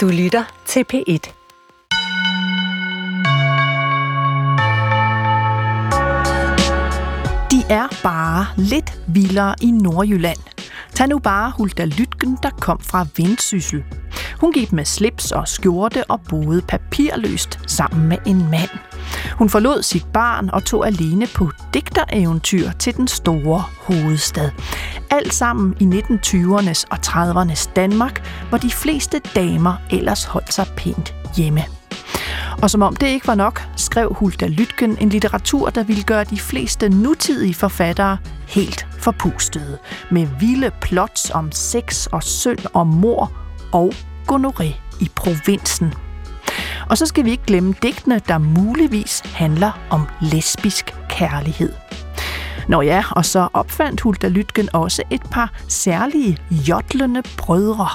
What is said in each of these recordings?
Du lytter til P1. De er bare lidt vildere i Nordjylland. Tag nu bare Hulda Lytgen, der kom fra Vendsyssel. Hun gik med slips og skjorte og boede papirløst sammen med en mand. Hun forlod sit barn og tog alene på digtereventyr til den store hovedstad. Alt sammen i 1920'ernes og 30'ernes Danmark, hvor de fleste damer ellers holdt sig pænt hjemme. Og som om det ikke var nok, skrev Hulda Lytgen en litteratur, der ville gøre de fleste nutidige forfattere helt forpustede. Med vilde plots om sex og synd og mor og gonoré i provinsen. Og så skal vi ikke glemme digtene, der muligvis handler om lesbisk kærlighed. Nå ja, og så opfandt Hulda Lytgen også et par særlige jodlende brødre.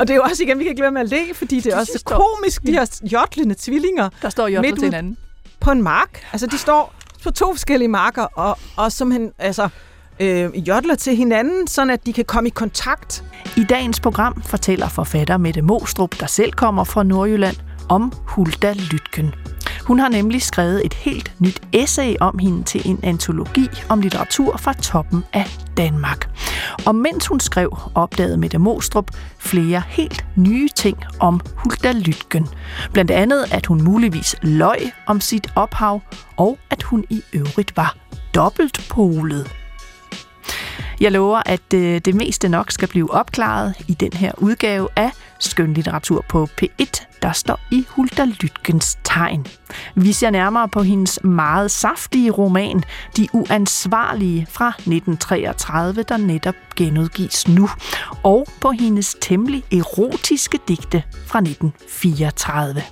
Og det er jo også igen, vi kan ikke glemme at le, fordi det er også står- komisk, de her jodlende tvillinger Der står jodler Midt til hinanden. på en mark. Altså, de står på to forskellige marker, og, og som han, altså, øh, jodler til hinanden, sådan at de kan komme i kontakt. I dagens program fortæller forfatter Mette Mostrup, der selv kommer fra Nordjylland, om Hulda Lytgen. Hun har nemlig skrevet et helt nyt essay om hende til en antologi om litteratur fra toppen af Danmark. Og mens hun skrev, opdagede Mette Mostrup flere helt nye ting om Hulda Lytgen. Blandt andet, at hun muligvis løj om sit ophav, og at hun i øvrigt var dobbeltpolet. Jeg lover, at øh, det meste nok skal blive opklaret i den her udgave af Skønlitteratur på P1, der står i Hulda Lytgens tegn. Vi ser nærmere på hendes meget saftige roman De Uansvarlige fra 1933, der netop genudgives nu, og på hendes temmelig erotiske digte fra 1934.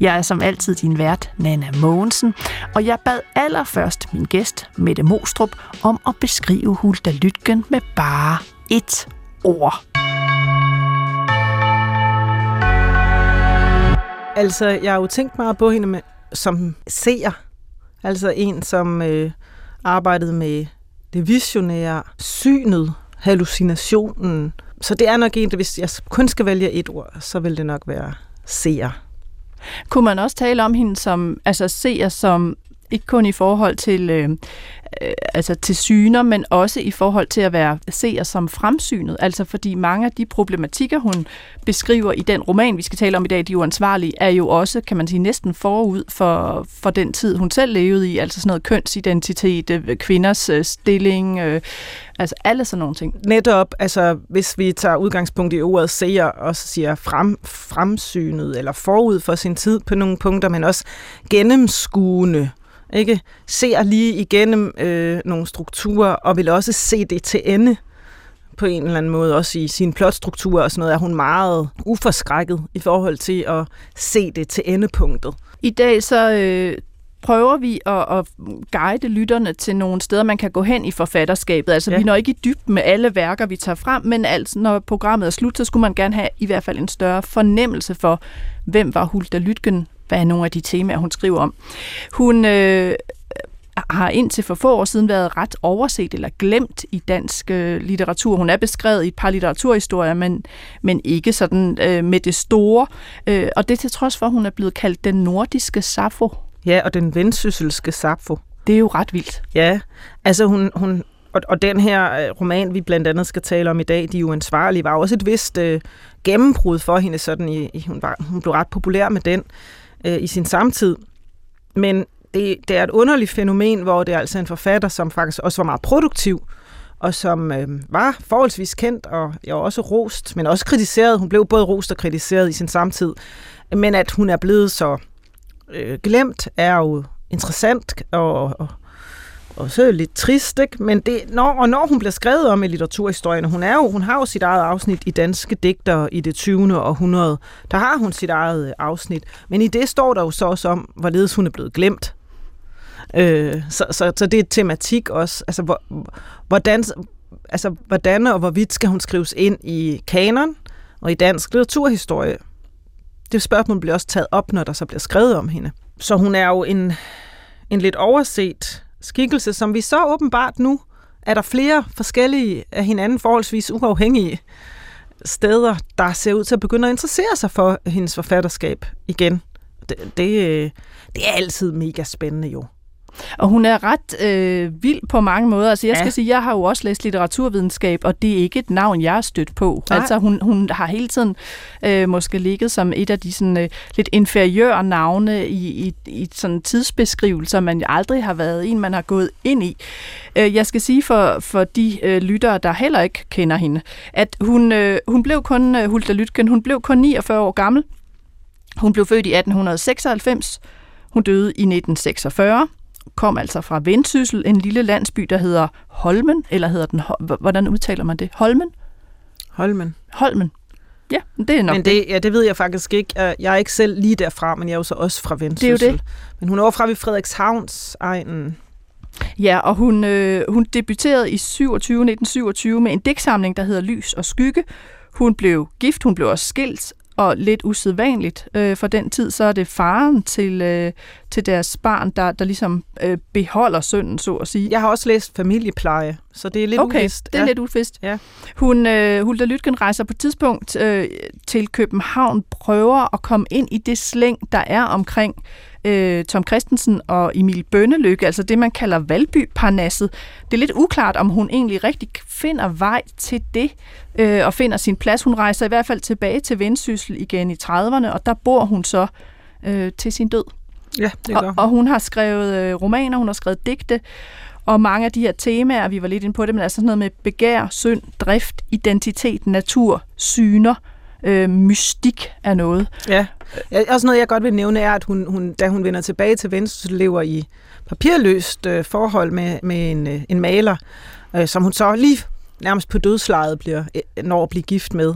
Jeg er som altid din vært, Nana Mogensen, og jeg bad allerførst min gæst, Mette Mostrup, om at beskrive Hulda Lytgen med bare et ord. Altså, jeg har jo tænkt meget på hende med, som seer. Altså en, som øh, arbejdede med det visionære, synet, hallucinationen. Så det er nok en, hvis jeg kun skal vælge et ord, så vil det nok være seer. Kunne man også tale om hende som, altså seer som, ikke kun i forhold til, øh, øh, altså til syner, men også i forhold til at være seer som fremsynet. Altså fordi mange af de problematikker, hun beskriver i den roman, vi skal tale om i dag, De Uansvarlige, er jo også, kan man sige, næsten forud for, for den tid, hun selv levede i. Altså sådan noget kønsidentitet, øh, kvinders øh, stilling, øh, altså alle sådan nogle ting. Netop, altså hvis vi tager udgangspunkt i ordet seer, og så siger frem, fremsynet, eller forud for sin tid på nogle punkter, men også gennemskuende, ikke? Ser lige igennem øh, nogle strukturer, og vil også se det til ende på en eller anden måde, også i sin plotstruktur og sådan noget, er hun meget uforskrækket i forhold til at se det til endepunktet. I dag så øh, prøver vi at, at guide lytterne til nogle steder, man kan gå hen i forfatterskabet. Altså Ja. vi når ikke i dybden med alle værker, vi tager frem, men altså, når programmet er slut, så skulle man gerne have i hvert fald en større fornemmelse for, hvem var Hulda Lytgen, hvad er nogle af de temaer, hun skriver om. Hun øh, har indtil for få år siden været ret overset eller glemt i dansk øh, litteratur. Hun er beskrevet i et par litteraturhistorier, men, men ikke sådan øh, med det store. Øh, og det til trods for, at hun er blevet kaldt den nordiske Sappho. Ja, og den vendsysselske Sappho. Det er jo ret vildt. Ja, altså hun, hun og, og den her øh, roman, vi blandt andet skal tale om i dag, De Uansvarlige, var også et vist øh, gennembrud for hende. Sådan i, i, hun, var, hun blev ret populær med den øh, i sin samtid. Men det, det er et underligt fænomen, hvor det er altså en forfatter, som faktisk også var meget produktiv, og som øh, var forholdsvis kendt, og jeg også rost, men også kritiseret. Hun blev både rost og kritiseret i sin samtid. Men at hun er blevet så øh, glemt, er jo interessant og, og også lidt trist, ikke? Men det, når, og når hun bliver skrevet om i litteraturhistorien, hun, er jo, hun har jo sit eget afsnit i Danske Digter i det 20. århundrede, der har hun sit eget øh, afsnit. Men i det står der jo så også om, hvorledes hun er blevet glemt. Øh, så, så, så det er et tematik også. Altså, hvor, hvordan, altså, hvordan og hvorvidt skal hun skrives ind i kanon og i dansk litteraturhistorie? Det spørgsmål bliver også taget op, når der så bliver skrevet om hende. Så hun er jo en, en lidt overset skikkelse, som vi så åbenbart nu er der flere forskellige af hinanden forholdsvis uafhængige steder, der ser ud til at begynde at interessere sig for hendes forfatterskab igen. Det, det, øh, det er altid mega spændende jo. Og hun er ret øh, vild på mange måder. Altså jeg skal ja. sige, jeg har jo også læst litteraturvidenskab, og det er ikke et navn, jeg har stødt på. Nej. Altså hun, hun har hele tiden øh, måske ligget som et af de sådan, øh, lidt inferiøre navne i, i, i sådan tidsbeskrivelser, man aldrig har været en, man har gået ind i. Øh, jeg skal sige for, for de øh, lyttere, der heller ikke kender hende, at hun, øh, hun blev kun, øh, Hulda Lytgen, hun blev kun 49 år gammel. Hun blev født i 1896. Hun døde i 1946 kom altså fra Vendsyssel, en lille landsby, der hedder Holmen, eller hedder den, hvordan udtaler man det? Holmen? Holmen. Holmen. Ja, det er nok men det. Ja, det ved jeg faktisk ikke. Jeg er ikke selv lige derfra, men jeg er jo så også fra Vendsyssel. Det er jo det. Men hun er over fra ved Frederikshavns egen. Ja, og hun, øh, hun debuterede i 27, 1927 med en digtsamling, der hedder Lys og Skygge. Hun blev gift, hun blev også skilt, og lidt usædvanligt øh, for den tid, så er det faren til, øh, til deres barn, der, der ligesom øh, beholder sønnen, så at sige. Jeg har også læst familiepleje, så det er lidt okay, uvist. det er ja. lidt uvist. Ja. Hun, øh, Hulda Lytgen rejser på et tidspunkt øh, til København, prøver at komme ind i det slæng, der er omkring øh, Tom Christensen og Emil Bønnelykke, altså det, man kalder Valby-parnasset. Det er lidt uklart, om hun egentlig rigtig finder vej til det øh, og finder sin plads. Hun rejser i hvert fald tilbage til Vendsyssel igen i 30'erne, og der bor hun så øh, til sin død. Ja, det gør og, og hun har skrevet øh, romaner, hun har skrevet digte, og mange af de her temaer, vi var lidt inde på det, men altså sådan noget med begær, synd, drift, identitet, natur, syner, øh, mystik af noget. Ja, også noget, jeg godt vil nævne, er, at hun, hun da hun vender tilbage til Venstre, lever i papirløst øh, forhold med, med en, øh, en maler, øh, som hun så lige nærmest på dødslejet bliver, øh, når at blive gift med.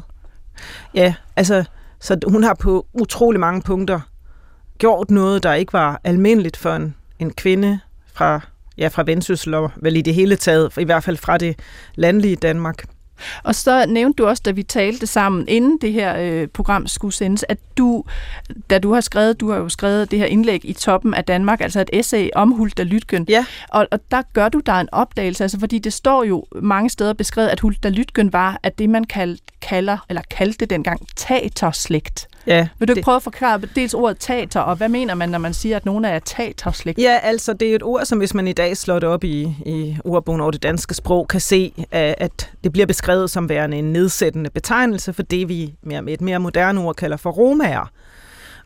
Ja, altså, så hun har på utrolig mange punkter gjort noget, der ikke var almindeligt for en, en kvinde fra, ja, fra Vendsyssel, og vel i det hele taget, i hvert fald fra det landlige Danmark. Og så nævnte du også, da vi talte sammen, inden det her øh, program skulle sendes, at du, da du har skrevet, du har jo skrevet det her indlæg i toppen af Danmark, altså et essay om Hulda Lytgen. Ja. Og, og der gør du dig en opdagelse, altså fordi det står jo mange steder beskrevet, at Hulda Lytgen var, at det man kald, kalder, eller kaldte dengang, taterslægt. Ja, Vil du ikke det... prøve at forklare dels ordet tater, og hvad mener man, når man siger, at nogen er taterslægt? Ja, altså det er et ord, som hvis man i dag slår det op i, i ordbogen over det danske sprog, kan se, at det bliver beskrevet som værende en nedsættende betegnelse for det, vi med et mere moderne ord kalder for romager.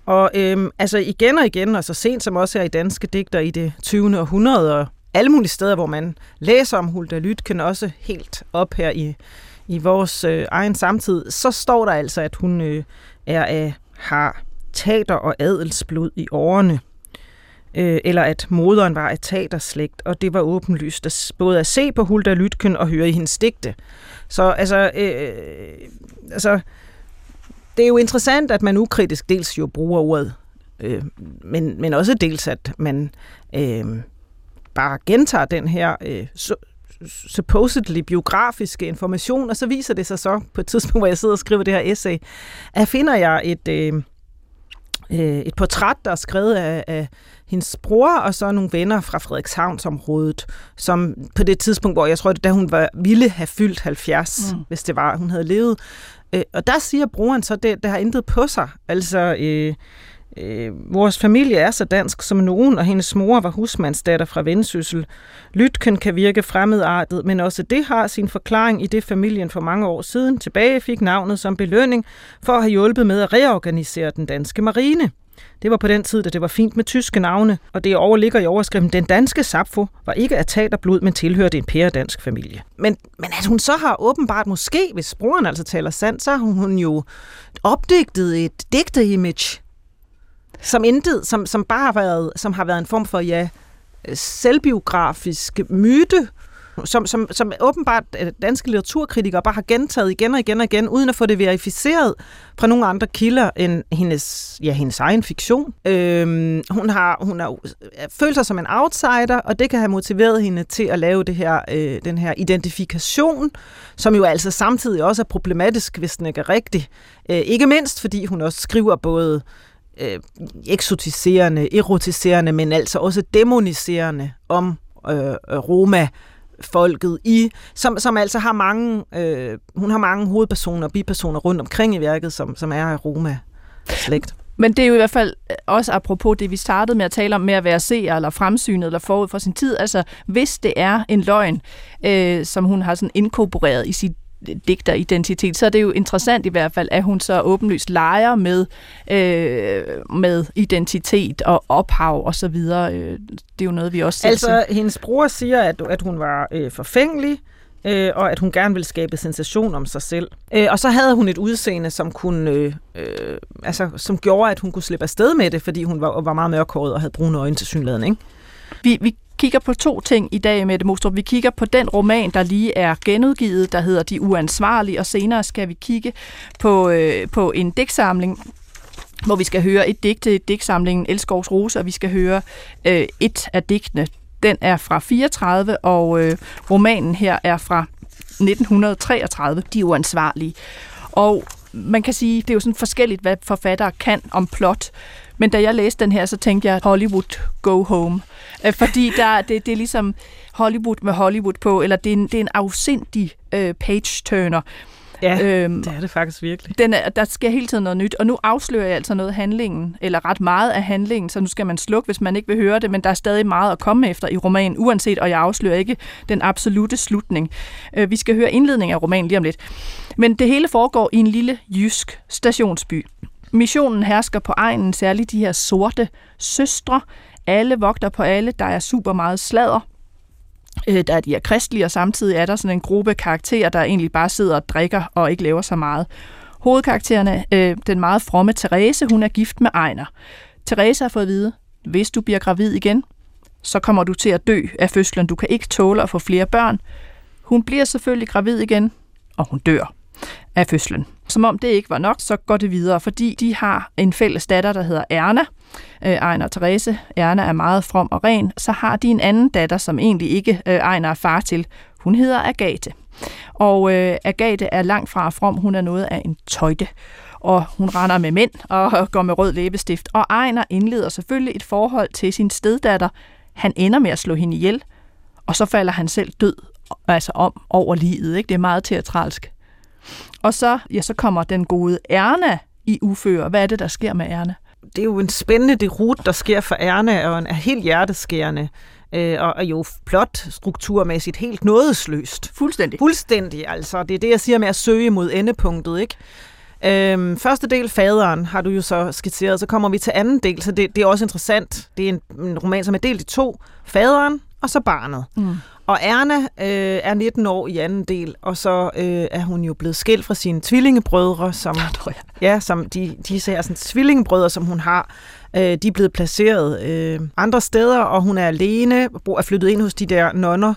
Og øhm, altså igen og igen, og så sent som også er i danske digter i det 20. århundrede, og alle mulige steder, hvor man læser om Hulda Lytken, også helt op her i, i vores øh, egen samtid, så står der altså, at hun øh, er af, har tater og adelsblod i årene, øh, eller at moderen var af taterslægt, og det var åbenlyst at, både at se på Hulda Lytken og høre i hendes digte. Så altså, øh, altså, det er jo interessant, at man ukritisk dels jo bruger ordet, øh, men, men også dels, at man øh, bare gentager den her øh, supposedly biografiske information, og så viser det sig så på et tidspunkt, hvor jeg sidder og skriver det her essay, at finder jeg et, øh, øh, et portræt, der er skrevet af, af hendes bror og så nogle venner fra Frederikshavnsområdet, som på det tidspunkt, hvor jeg tror, da hun var, ville have fyldt 70, mm. hvis det var, hun havde levet. Øh, og der siger broren så, det, det har intet på sig. Altså, øh, Øh, vores familie er så dansk som nogen, og hendes mor var husmandsdatter fra Vendsyssel. Lytken kan virke fremmedartet, men også det har sin forklaring i det familien for mange år siden tilbage fik navnet som belønning for at have hjulpet med at reorganisere den danske marine. Det var på den tid, da det var fint med tyske navne, og det overligger i overskriften, den danske Sapfo var ikke af blod, men tilhørte en pæredansk familie. Men, men at hun så har åbenbart måske, hvis broren altså taler sandt, så har hun jo opdigtet et digte-image som intet, som, som bare har været, som har været en form for, ja, selvbiografisk myte, som, som, som åbenbart øh, danske litteraturkritikere bare har gentaget igen og igen og igen, uden at få det verificeret fra nogle andre kilder end hendes, ja, hendes egen fiktion. Øhm, hun har, hun har øh, følt sig som en outsider, og det kan have motiveret hende til at lave det her, øh, den her identifikation, som jo altså samtidig også er problematisk, hvis den ikke er rigtig. Øh, ikke mindst, fordi hun også skriver både øh, eksotiserende, erotiserende, men altså også demoniserende om øh, Roma folket i, som, som altså har mange, øh, hun har mange hovedpersoner og bipersoner rundt omkring i værket, som, som er Roma slægt. Men det er jo i hvert fald også apropos det, vi startede med at tale om, med at være seer eller fremsynet eller forud for sin tid. Altså, hvis det er en løgn, øh, som hun har sådan inkorporeret i sit digteridentitet, så er det jo interessant i hvert fald, at hun så åbenlyst leger med, øh, med identitet og ophav og så videre. Øh, det er jo noget, vi også ser. Altså, hendes bror siger, at, at hun var øh, forfængelig, øh, og at hun gerne ville skabe sensation om sig selv. Øh, og så havde hun et udseende, som kunne, øh, øh, altså, som gjorde, at hun kunne slippe afsted med det, fordi hun var, var meget mørkhåret og havde brune øjne til synligheden, ikke? Vi, vi kigger på to ting i dag, med Mostrup. Vi kigger på den roman, der lige er genudgivet, der hedder De Uansvarlige, og senere skal vi kigge på, øh, på en digtsamling, hvor vi skal høre et digt i digtsamlingen Elskovs Rose, og vi skal høre øh, et af digtene. Den er fra 34, og øh, romanen her er fra 1933, De Uansvarlige. Og man kan sige, det er jo sådan forskelligt, hvad forfattere kan om plot. Men da jeg læste den her, så tænkte jeg, Hollywood, go home. Øh, fordi der, det, det er ligesom Hollywood med Hollywood på, eller det er en, det er en afsindig øh, page-turner. Ja, øhm, det er det faktisk virkelig. Den er, der sker hele tiden noget nyt, og nu afslører jeg altså noget af handlingen, eller ret meget af handlingen, så nu skal man slukke, hvis man ikke vil høre det, men der er stadig meget at komme efter i romanen, uanset, og jeg afslører ikke den absolute slutning. Øh, vi skal høre indledningen af romanen lige om lidt. Men det hele foregår i en lille jysk stationsby. Missionen hersker på egnen, særligt de her sorte søstre. Alle vogter på alle, der er super meget sladder. Øh, der er de her kristelige, og samtidig er der sådan en gruppe karakterer, der egentlig bare sidder og drikker og ikke laver så meget. Hovedkaraktererne, øh, den meget fromme Therese, hun er gift med Ejner. Therese har fået at vide, hvis du bliver gravid igen, så kommer du til at dø af fødslen. Du kan ikke tåle at få flere børn. Hun bliver selvfølgelig gravid igen, og hun dør af fødslen. Som om det ikke var nok, så går det videre, fordi de har en fælles datter, der hedder Erna. Øh, Ejner og Therese. Erna er meget from og ren. Så har de en anden datter, som egentlig ikke øh, Ejner er far til. Hun hedder Agathe. Og øh, Agathe er langt fra from. Hun er noget af en tøjte og hun render med mænd og går med rød læbestift. Og Ejner indleder selvfølgelig et forhold til sin steddatter. Han ender med at slå hende ihjel, og så falder han selv død altså om over livet. Ikke? Det er meget teatralsk. Og så, ja, så kommer den gode Erna i uføre. Hvad er det, der sker med Erna? Det er jo en spændende derut, der sker for Erna, og er helt hjerteskærende. Øh, og er jo plot strukturmæssigt helt nådesløst. Fuldstændig. Fuldstændig, altså. Det er det, jeg siger med at søge mod endepunktet, ikke? Øhm, første del, faderen, har du jo så skitseret. Så kommer vi til anden del, så det, det er også interessant. Det er en, en roman, som er delt i to. Faderen og så barnet. Mm. Og Erna øh, er 19 år i anden del, og så øh, er hun jo blevet skilt fra sine tvillingebrødre, som, ja, ja, som de, de ser sådan tvillingebrødre, som hun har. Øh, de er blevet placeret øh, andre steder, og hun er alene, er flyttet ind hos de der nonner,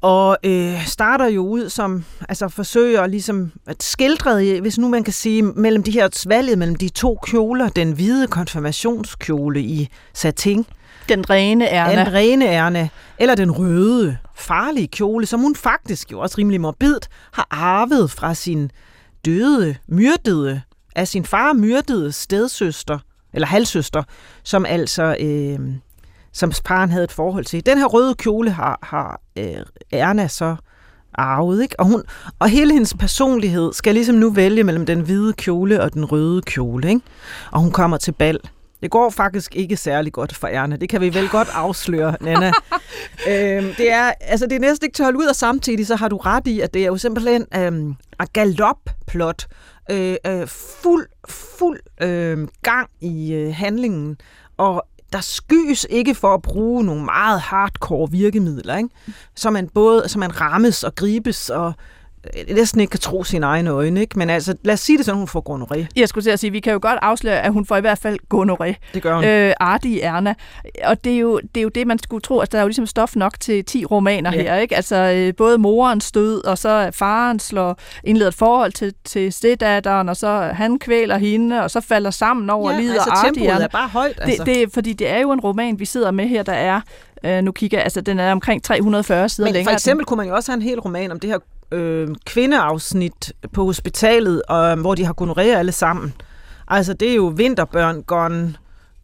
og øh, starter jo ud som, altså forsøger ligesom at skildre, hvis nu man kan sige, mellem de her valget mellem de to kjoler, den hvide konfirmationskjole i satin, den rene ærne. Den rene ærne. Eller den røde, farlige kjole, som hun faktisk jo også rimelig morbidt har arvet fra sin døde, myrdede, af sin far myrdede stedsøster, eller halvsøster, som altså, øh, som paren havde et forhold til. Den her røde kjole har, har øh, Erna så arvet, ikke? Og, hun, og hele hendes personlighed skal ligesom nu vælge mellem den hvide kjole og den røde kjole, ikke? Og hun kommer til bal det går faktisk ikke særlig godt for Erna. Det kan vi vel godt afsløre, Nana. øhm, det, er, altså, det er næsten ikke holde ud, og samtidig så har du ret i, at det er jo simpelthen øhm, et galopplot. Øh, øh, fuld, fuld øh, gang i øh, handlingen, og der skys ikke for at bruge nogle meget hardcore virkemidler, ikke? Så man både så man rammes og gribes og næsten ikke kan tro sine egne øjne, ikke? Men altså, lad os sige det sådan, hun får gonoré. Jeg skulle til at sige, vi kan jo godt afsløre, at hun får i hvert fald gonoré. Det gør hun. Øh, Arti Erna. Og det er, jo, det er jo det, man skulle tro. Altså, der er jo ligesom stof nok til 10 romaner ja. her, ikke? Altså, øh, både morens død, og så faren slår indledet et forhold til, til steddatteren, og så han kvæler hende, og så falder sammen over ja, livet. altså, og tempoet er bare højt, altså. Det, det, fordi det er jo en roman, vi sidder med her, der er Øh, nu kigger altså den er omkring 340 sider Men længere. for eksempel kunne man jo også have en hel roman om det her øh, kvindeafsnit på hospitalet, og, hvor de har gonorrhea alle sammen. Altså, det er jo vinterbørn gone,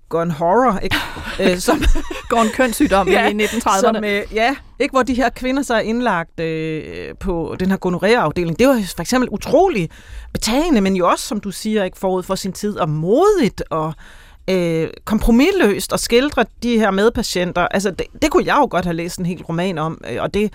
gone horror, ikke? øh, som, en kønssygdom ja, i 1930'erne. Som, øh, ja, ikke hvor de her kvinder så er indlagt øh, på den her gonorrhea-afdeling. Det var for eksempel utrolig betagende, men jo også, som du siger, ikke forud for sin tid, og modigt og øh, kompromilløst at skildre de her medpatienter. Altså, det, det kunne jeg jo godt have læst en hel roman om, øh, og det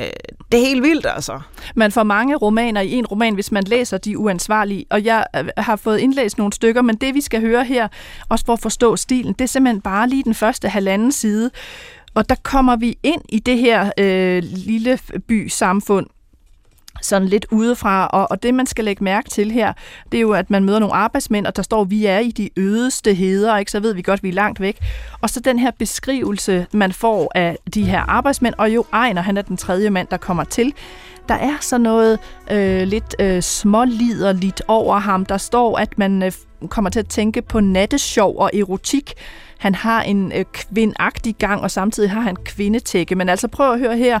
øh, det er helt vildt, altså. Man får mange romaner i en roman, hvis man læser De Uansvarlige, og jeg øh, har fået indlæst nogle stykker, men det vi skal høre her, også for at forstå stilen, det er simpelthen bare lige den første halvanden side, og der kommer vi ind i det her øh, lille by-samfund, sådan lidt udefra, og, og det man skal lægge mærke til her, det er jo, at man møder nogle arbejdsmænd, og der står, vi er i de ødeste heder, ikke? så ved vi godt, vi er langt væk. Og så den her beskrivelse, man får af de her arbejdsmænd, og jo Ejner, han er den tredje mand, der kommer til, der er så noget øh, lidt øh, småliderligt over ham. Der står, at man øh, kommer til at tænke på nattesjov og erotik, han har en øh, kvindagtig gang, og samtidig har han kvindetække. Men altså prøv at høre her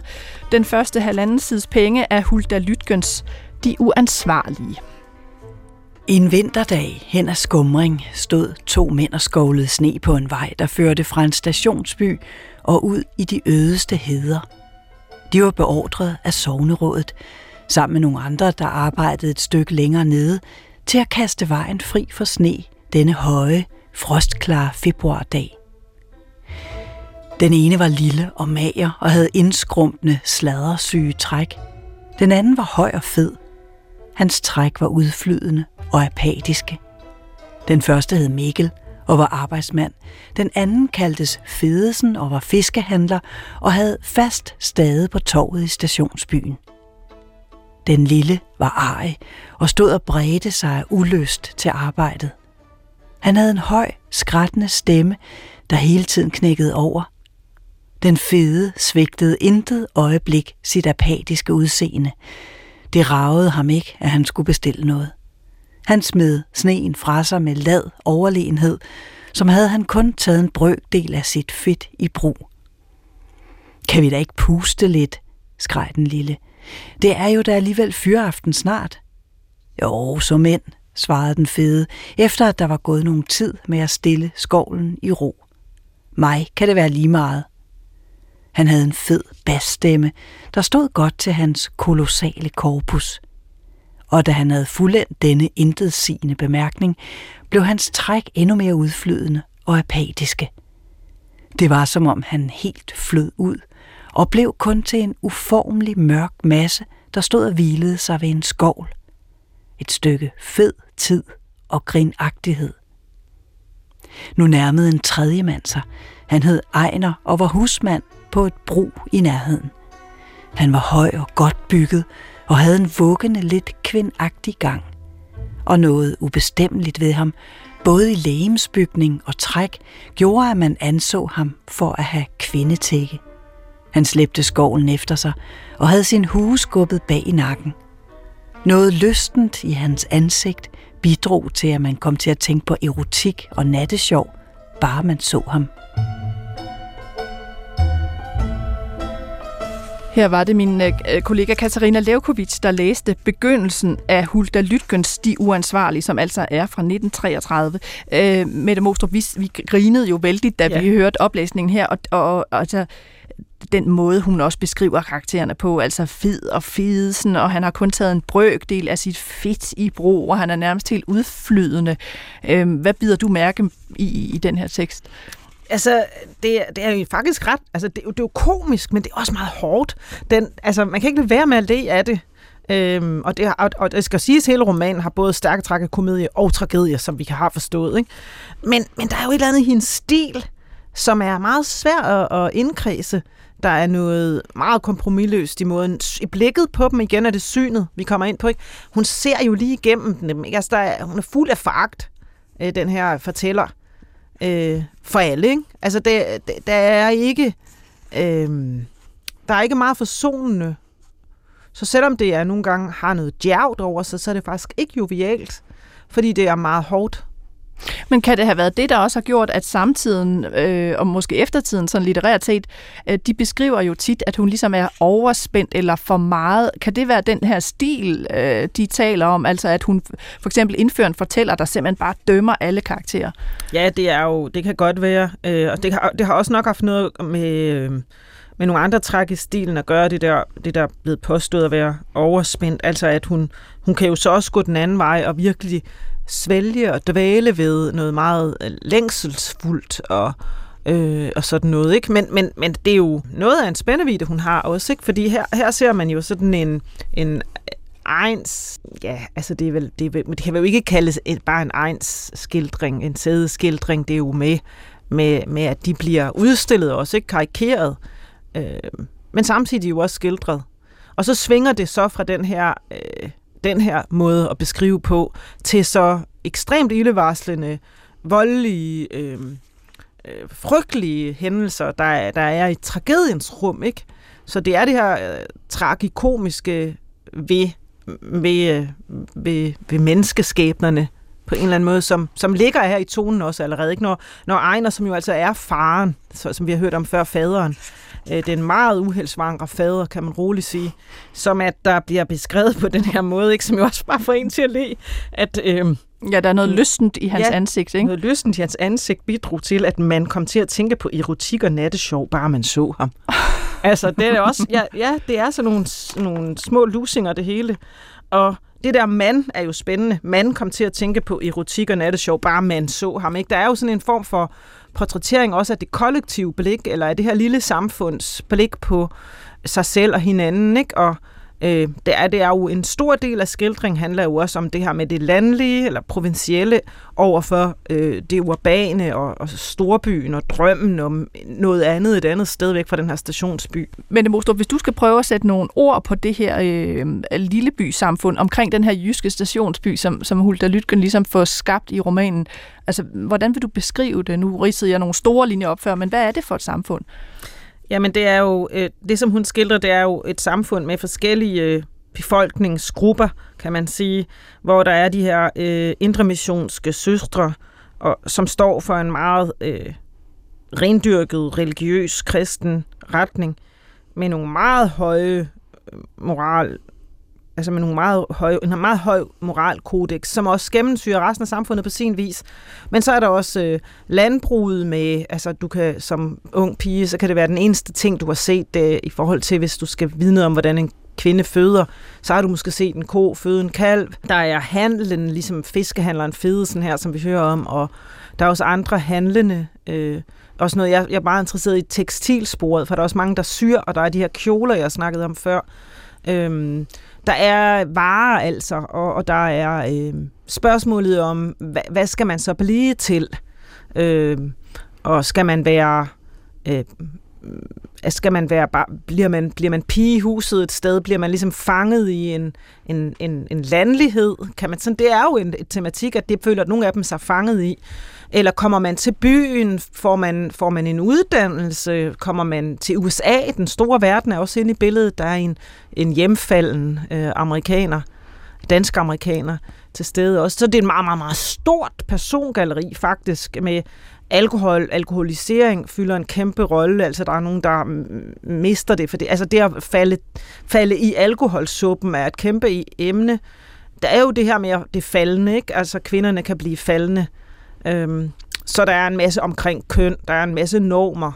den første halvanden sides penge af Hulda Lytgens De Uansvarlige. En vinterdag hen ad skumring stod to mænd og skovlede sne på en vej, der førte fra en stationsby og ud i de ødeste heder. De var beordret af sovnerådet, sammen med nogle andre, der arbejdede et stykke længere nede, til at kaste vejen fri for sne denne høje, frostklar februardag. Den ene var lille og mager og havde indskrumpende, sladdersyge træk. Den anden var høj og fed. Hans træk var udflydende og apatiske. Den første hed Mikkel og var arbejdsmand. Den anden kaldtes Fedesen og var fiskehandler og havde fast stade på torvet i stationsbyen. Den lille var arig og stod og bredte sig af ulyst til arbejdet. Han havde en høj, skrættende stemme, der hele tiden knækkede over. Den fede svigtede intet øjeblik sit apatiske udseende. Det ragede ham ikke, at han skulle bestille noget. Han smed sneen fra sig med lad overlegenhed, som havde han kun taget en brøkdel af sit fedt i brug. Kan vi da ikke puste lidt, skreg den lille. Det er jo da alligevel fyraften snart. Jo, så mænd, svarede den fede, efter at der var gået nogen tid med at stille skovlen i ro. Mig kan det være lige meget. Han havde en fed basstemme, der stod godt til hans kolossale korpus. Og da han havde fuldendt denne intetsigende bemærkning, blev hans træk endnu mere udflydende og apatiske. Det var som om han helt flød ud og blev kun til en uformelig mørk masse, der stod og hvilede sig ved en skovl. Et stykke fed tid og grinagtighed. Nu nærmede en tredje mand sig. Han hed Ejner og var husmand på et brug i nærheden. Han var høj og godt bygget og havde en vuggende, lidt kvindagtig gang. Og noget ubestemmeligt ved ham, både i lægemsbygning og træk, gjorde, at man anså ham for at have kvindetække. Han slæbte skoven efter sig og havde sin hue skubbet bag i nakken. Noget lystent i hans ansigt bidrog til, at man kom til at tænke på erotik og nattesjov, bare man så ham. Her var det min øh, kollega Katarina Levkovic, der læste begyndelsen af Hulda Lytgens De Uansvarlige, som altså er fra 1933. Øh, Mette Mostrup, vi, vi grinede jo vældigt, da ja. vi hørte oplæsningen her, og, og, og altså, den måde, hun også beskriver karaktererne på, altså fed og fedesen, og han har kun taget en brøkdel af sit fedt i brug, og han er nærmest helt udflydende. Øhm, hvad bider du mærke i, i den her tekst? Altså, det, det er jo faktisk ret, altså det, det er jo komisk, men det er også meget hårdt. Den, altså, man kan ikke lade være med at le af det. Øhm, og, det, og, og det skal siges, at hele romanen har både stærke træk af komedie og tragedie, som vi kan have forstået. Ikke? Men, men der er jo et eller andet i hendes stil, som er meget svær at, at indkredse. Der er noget meget kompromilløst i måden. I blikket på dem igen er det synet, vi kommer ind på. Ikke? Hun ser jo lige igennem dem. Ikke? Altså, der er, hun er fuld af fagt, øh, den her fortæller, øh, for alle. Ikke? Altså, det, det, der er ikke... Øh, der er ikke meget forsonende. Så selvom det er nogle gange har noget djævt over sig, så er det faktisk ikke jovialt, fordi det er meget hårdt men kan det have været det, der også har gjort, at samtiden, øh, og måske eftertiden, sådan litterært set, øh, de beskriver jo tit, at hun ligesom er overspændt eller for meget. Kan det være den her stil, øh, de taler om? Altså at hun for eksempel indfører en fortæller, der simpelthen bare dømmer alle karakterer? Ja, det er jo, det kan godt være. Øh, og det har, det har også nok haft noget med... Øh, med nogle andre træk i stilen at gøre det der, det der er blevet påstået at være overspændt. Altså at hun, hun kan jo så også gå den anden vej og virkelig svælge og dvæle ved noget meget øh, længselsfuldt og, øh, og sådan noget. Ikke? Men, men, men det er jo noget af en spændevide, hun har også, ikke? fordi her, her ser man jo sådan en, en ejens, ja, altså det, er vel, det, er vel, det kan jo ikke kaldes et, bare en ejens skildring, en sædeskildring, det er jo med, med, med, at de bliver udstillet også, ikke karikeret, øh, men samtidig jo også skildret. Og så svinger det så fra den her øh, den her måde at beskrive på, til så ekstremt ildevarslende, voldelige, øh, øh, frygtelige hændelser, der, der er i tragediens rum, ikke? Så det er det her øh, tragikomiske ved, ved, øh, ved, ved menneskeskæbnerne på en eller anden måde, som, som ligger her i tonen også allerede. Ikke? Når, når Ejner, som jo altså er faren, så, som vi har hørt om før, faderen, øh, den meget uheldsvangre fader, kan man roligt sige, som at der bliver beskrevet på den her måde, ikke? som jo også bare får en til at le, at... Øh, Ja, der er noget lystent i hans ja, ansigt, ikke? noget lystent i hans ansigt bidrog til, at man kom til at tænke på erotik og nattesjov, bare man så ham. altså, det er også, ja, ja, det er sådan nogle, nogle små lusinger, det hele. Og det der mand er jo spændende. Man kom til at tænke på erotik og nattesjov, bare man så ham. Ikke? Der er jo sådan en form for portrættering også af det kollektive blik, eller af det her lille samfunds blik på sig selv og hinanden. Ikke? Og Øh, det, er, det er jo en stor del af skildring handler jo også om det her med det landlige eller provincielle overfor øh, det urbane og, og storbyen og drømmen om noget andet et andet sted væk fra den her stationsby. Men Mostrup, hvis du skal prøve at sætte nogle ord på det her øh, lille by-samfund omkring den her jyske stationsby, som, som Hulda Lytgen ligesom får skabt i romanen, altså hvordan vil du beskrive det? Nu ridsede jeg nogle store linjer op før, men hvad er det for et samfund? Jamen det er jo, øh, det som hun skildrer, det er jo et samfund med forskellige øh, befolkningsgrupper, kan man sige, hvor der er de her øh, indremissionske søstre, og, som står for en meget øh, rendyrket religiøs kristen retning, med nogle meget høje øh, moral, altså med nogle meget høj, en meget høj moralkodex, som også gennemsyrer resten af samfundet på sin vis. Men så er der også øh, landbruget med, altså du kan som ung pige, så kan det være den eneste ting, du har set øh, i forhold til, hvis du skal vide noget om, hvordan en kvinde føder, så har du måske set en ko føde en kalv. Der er handlen, ligesom fiskehandleren Fedesen her, som vi hører om, og der er også andre handlende, øh, også noget, jeg, jeg er meget interesseret i tekstilsporet, for der er også mange, der syr, og der er de her kjoler, jeg snakkede om før. Øhm, der er varer altså, og, og der er øh, spørgsmålet om, hvad, hvad skal man så blive til? Øh, og skal man være... Øh, skal man være bare, bliver man, bliver man pige i huset et sted, bliver man ligesom fanget i en, en, en, en landlighed, kan man sådan, det er jo en, en tematik, at det føler, at nogle af dem sig fanget i. Eller kommer man til byen, får man, får man en uddannelse, kommer man til USA, den store verden er også inde i billedet, der er en, en hjemfalden øh, amerikaner, dansk amerikaner til stede også. Så det er en meget, meget, meget stort persongalleri faktisk, med alkohol, alkoholisering fylder en kæmpe rolle. Altså, der er nogen, der mister det. For det, altså, det at falde, falde i alkoholsuppen er et kæmpe emne. Der er jo det her med det faldende, ikke? Altså, kvinderne kan blive faldende. Øhm, så der er en masse omkring køn, der er en masse normer,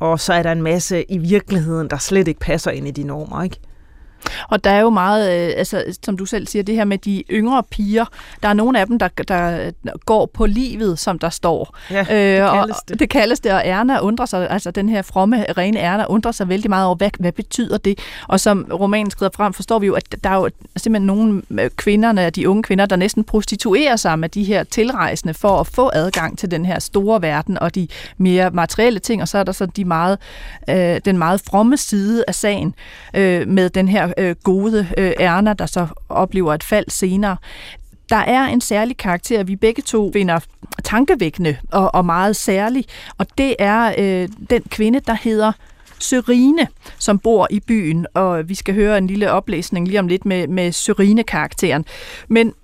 og så er der en masse i virkeligheden, der slet ikke passer ind i de normer, ikke? Og der er jo meget, øh, altså, som du selv siger, det her med de yngre piger. Der er nogle af dem, der, der går på livet, som der står. Ja, det kaldes og, det. Det kaldes det, og Erna undrer sig, altså den her fromme, rene Erna undrer sig vældig meget over, hvad, hvad betyder det? Og som romanen skriver frem, forstår vi jo, at der er jo simpelthen nogle kvinderne, de unge kvinder, der næsten prostituerer sig med de her tilrejsende for at få adgang til den her store verden og de mere materielle ting, og så er der så de meget, øh, den meget fromme side af sagen øh, med den her øh, gode øh, Erna, der så oplever et fald senere. Der er en særlig karakter, vi begge to finder tankevækkende og, og meget særlig, og det er øh, den kvinde, der hedder Sørine, som bor i byen, og vi skal høre en lille oplæsning lige om lidt med, med Sørine-karakteren. Men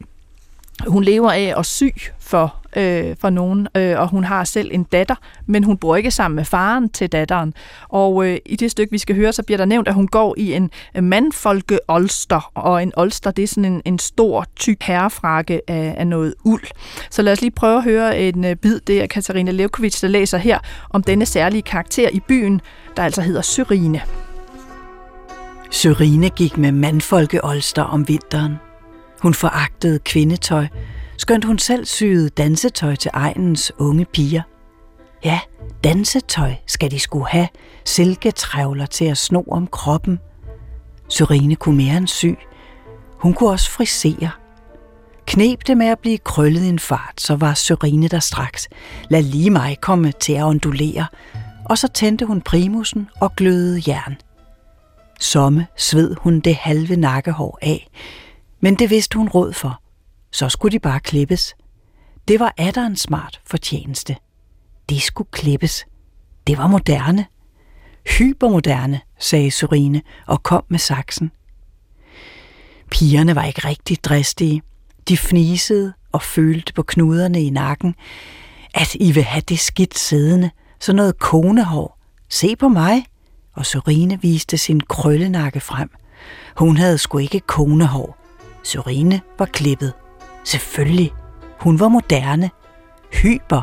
hun lever af at sy for øh, for nogen, øh, og hun har selv en datter, men hun bor ikke sammen med faren til datteren. Og øh, i det stykke, vi skal høre, så bliver der nævnt, at hun går i en øh, mandfolke olster, og en olster, det er sådan en, en stor, tyk herrefrakke af, af noget uld. Så lad os lige prøve at høre en øh, bid, det er Katarina Levkovic, der læser her om denne særlige karakter i byen, der altså hedder Syrine. Syrine gik med mandfolkeolster om vinteren. Hun foragtede kvindetøj, skønt hun selv syede dansetøj til egnens unge piger. Ja, dansetøj skal de skulle have, silketrævler til at sno om kroppen. Sørine kunne mere end sy. Hun kunne også frisere. Knep det med at blive krøllet i en fart, så var Sørine der straks. Lad lige mig komme til at ondulere. Og så tændte hun primusen og glødede jern. Somme sved hun det halve nakkehår af, men det vidste hun råd for. Så skulle de bare klippes. Det var en smart fortjeneste. Det skulle klippes. Det var moderne. Hypermoderne, sagde Sorine og kom med saksen. Pigerne var ikke rigtig dristige. De fnisede og følte på knuderne i nakken, at I vil have det skidt siddende, så noget konehår. Se på mig. Og Sorine viste sin krøllenakke frem. Hun havde sgu ikke konehår. Sorine var klippet. Selvfølgelig. Hun var moderne. Hyper.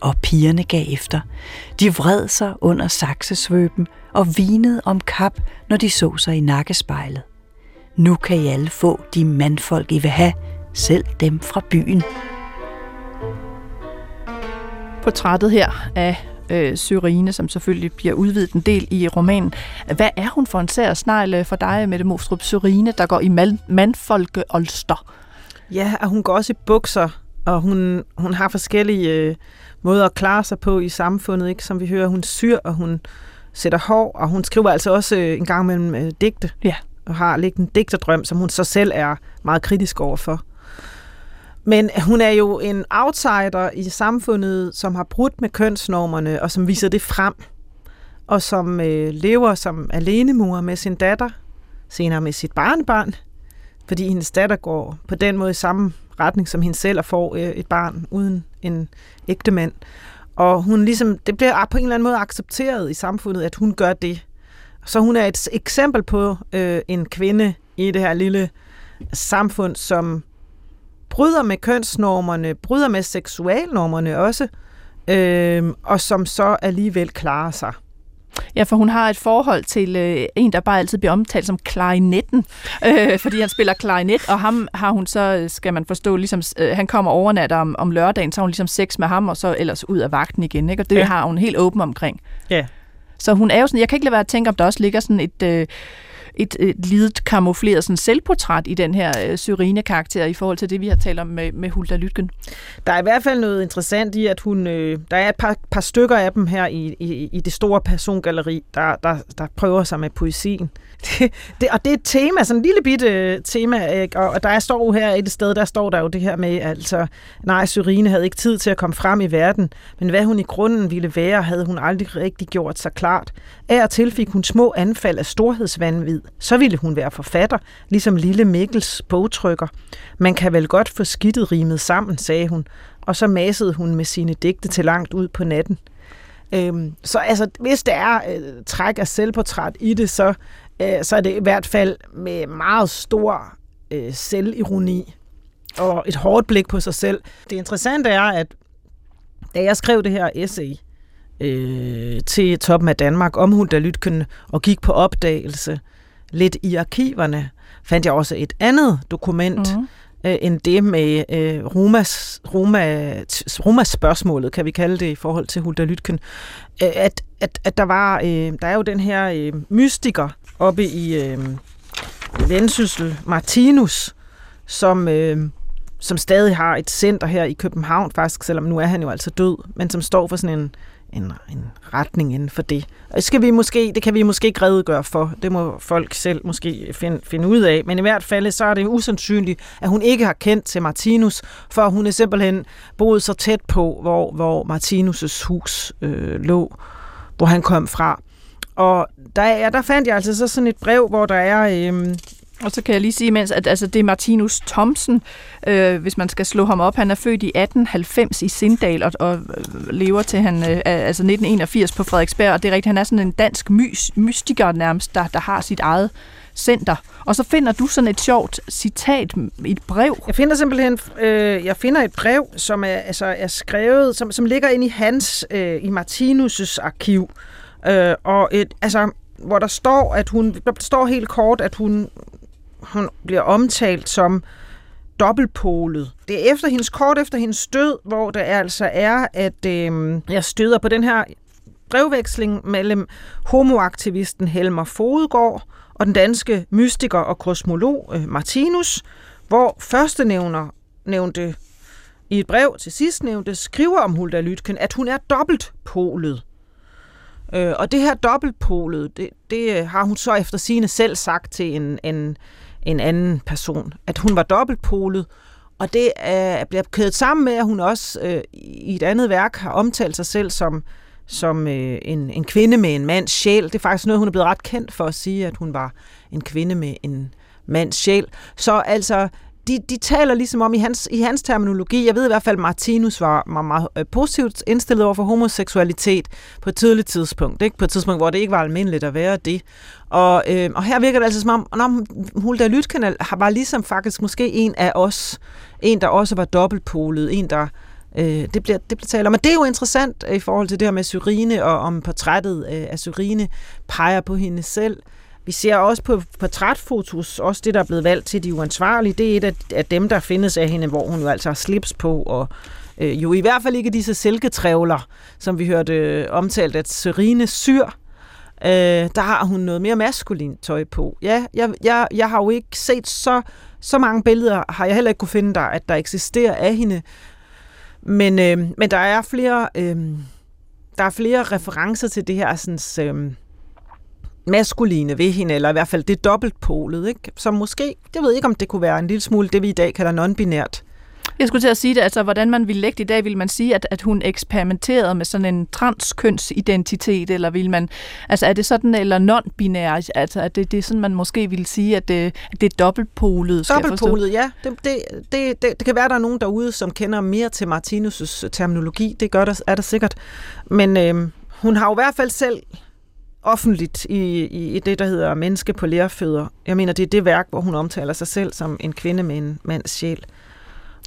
Og pigerne gav efter. De vred sig under saksesvøben og vinede om kap, når de så sig i nakkespejlet. Nu kan I alle få de mandfolk, I vil have, selv dem fra byen. Portrættet her af øh, Syrine, som selvfølgelig bliver udvidet en del i romanen. Hvad er hun for en sær snegl øh, for dig, Mette Mostrup Syrine, der går i mandfolkeolster? Ja, og hun går også i bukser, og hun, hun har forskellige øh, måder at klare sig på i samfundet, ikke? som vi hører. Hun syr, og hun sætter hår, og hun skriver altså også øh, en gang mellem øh, digte. Ja. Og har lidt en digterdrøm, som hun så selv er meget kritisk overfor. Men hun er jo en outsider i samfundet, som har brudt med kønsnormerne, og som viser det frem, og som øh, lever som alenemor med sin datter, senere med sit barnebarn, fordi hendes datter går på den måde i samme retning som hende selv og får øh, et barn uden en ægte mand. Og hun ligesom, det bliver på en eller anden måde accepteret i samfundet, at hun gør det. Så hun er et eksempel på øh, en kvinde i det her lille samfund, som bryder med kønsnormerne, bryder med seksualnormerne også, øh, og som så alligevel klarer sig. Ja, for hun har et forhold til øh, en, der bare altid bliver omtalt som klarinetten, øh, fordi han spiller klarinet, og ham har hun så, skal man forstå, ligesom, øh, han kommer overnatter om, om lørdagen, så har hun ligesom sex med ham, og så ellers ud af vagten igen, ikke? og det ja. har hun helt åben omkring. Ja. Så hun er jo sådan, jeg kan ikke lade være at tænke, om der også ligger sådan et... Øh, et, et lidet kamufleret sådan selvportræt i den her øh, Syrine-karakter i forhold til det, vi har talt om med, med Hulda Lytgen. Der er i hvert fald noget interessant i, at hun, øh, der er et par, par stykker af dem her i, i, i det store persongalleri, der, der, der prøver sig med poesien. Det, det, og det er et tema, sådan en lille bitte øh, tema, ikke? og der står jo her et sted, der står der jo det her med, altså, nej, Syrine havde ikke tid til at komme frem i verden, men hvad hun i grunden ville være, havde hun aldrig rigtig gjort sig klart. Af og til fik hun små anfald af storhedsvandvid. Så ville hun være forfatter, ligesom lille Mikkels bogtrykker. Man kan vel godt få skidtet rimet sammen, sagde hun, og så masede hun med sine digte til langt ud på natten. Øhm, så altså, hvis der er øh, træk af selvportræt i det, så øh, så er det i hvert fald med meget stor øh, selvironi og et hårdt blik på sig selv. Det interessante er, at da jeg skrev det her essay øh, til Toppen af Danmark om Hulda Lytken og gik på opdagelse lidt i arkiverne, fandt jeg også et andet dokument, mm øh, end det med øh, Romas, Roma, Romas spørgsmålet, kan vi kalde det, i forhold til Hulda Lytken. Øh, at, at, at der var, øh, der er jo den her øh, mystiker, oppe i øh, Vendsyssel, Martinus, som, øh, som stadig har et center her i København, faktisk, selvom nu er han jo altså død, men som står for sådan en, en, en retning inden for det. Og det, skal vi måske, det kan vi måske ikke redegøre for. Det må folk selv måske finde, finde ud af. Men i hvert fald så er det usandsynligt, at hun ikke har kendt til Martinus, for hun er simpelthen boet så tæt på, hvor, hvor Martinus' hus øh, lå, hvor han kom fra. Og der, ja, der fandt jeg altså så sådan et brev, hvor der er, øhm, Og så kan jeg lige sige, mens at altså, det er Martinus Thomsen, øh, hvis man skal slå ham op. Han er født i 1890 i Sindal og, og øh, lever til han øh, altså 1981 på Frederiksberg. Og det er rigtigt, han er sådan en dansk mys, mystiker nærmest, der, der har sit eget center. Og så finder du sådan et sjovt citat i et brev. Jeg finder simpelthen øh, jeg finder et brev, som er, altså, er skrevet, som, som ligger inde i hans, øh, i Martinus' arkiv. Øh, og et, altså, hvor der står, at hun, der står helt kort, at hun, hun bliver omtalt som dobbeltpolet. Det er efter hendes kort efter hendes død, hvor det altså er, at øh, jeg støder på den her brevveksling mellem homoaktivisten Helmer Fodegård og den danske mystiker og kosmolog øh, Martinus, hvor første nævner nævnte i et brev til sidst nævnte, skriver om Hulda Lytken, at hun er dobbeltpolet. Øh, og det her dobbeltpolet, det, det øh, har hun så efter sine selv sagt til en, en, en anden person, at hun var dobbeltpolet, og det er, bliver kædet sammen med, at hun også øh, i et andet værk har omtalt sig selv som, som øh, en, en kvinde med en mands sjæl. Det er faktisk noget, hun er blevet ret kendt for at sige, at hun var en kvinde med en mands sjæl. Så altså, de, de taler ligesom om i hans, i hans terminologi, jeg ved i hvert fald, at Martinus var meget, meget positivt indstillet over for homoseksualitet på et tidligt tidspunkt, ikke? på et tidspunkt, hvor det ikke var almindeligt at være det. Og, øh, og her virker det altså som om, når Hulda Lytkanal var ligesom faktisk måske en af os, en der også var dobbeltpolet, en der øh, det, bliver, det bliver talt om. Men det er jo interessant øh, i forhold til det her med Syrine, og om portrættet øh, af Syrine peger på hende selv. Vi ser også på portrætfotos, også det, der er blevet valgt til de uansvarlige, det er et af, dem, der findes af hende, hvor hun jo altså har slips på, og øh, jo i hvert fald ikke disse silketrævler, som vi hørte øh, omtalt, at Serine Syr, øh, der har hun noget mere maskulin tøj på. Ja, jeg, jeg, jeg har jo ikke set så, så mange billeder, har jeg heller ikke kunne finde der, at der eksisterer af hende, men, øh, men der er flere... Øh, der er flere referencer til det her sådan, øh, maskuline ved hende, eller i hvert fald det dobbeltpolet, ikke? som måske, jeg ved ikke, om det kunne være en lille smule det, vi i dag kalder non-binært. Jeg skulle til at sige det, altså hvordan man ville lægge det i dag, vil man sige, at, at hun eksperimenterede med sådan en transkønsidentitet, eller vil man, altså er det sådan, eller non-binær, altså at det, det er sådan, man måske vil sige, at det, at det er dobbeltpolet, skal Dobbeltpolet, ja. Det, det, det, det, det kan være, der er nogen derude, som kender mere til Martinus' terminologi, det gør der, er der sikkert, men øh, hun har jo i hvert fald selv offentligt i, i, i det, der hedder Menneske på lærfødder. Jeg mener, det er det værk, hvor hun omtaler sig selv som en kvinde med en mands sjæl.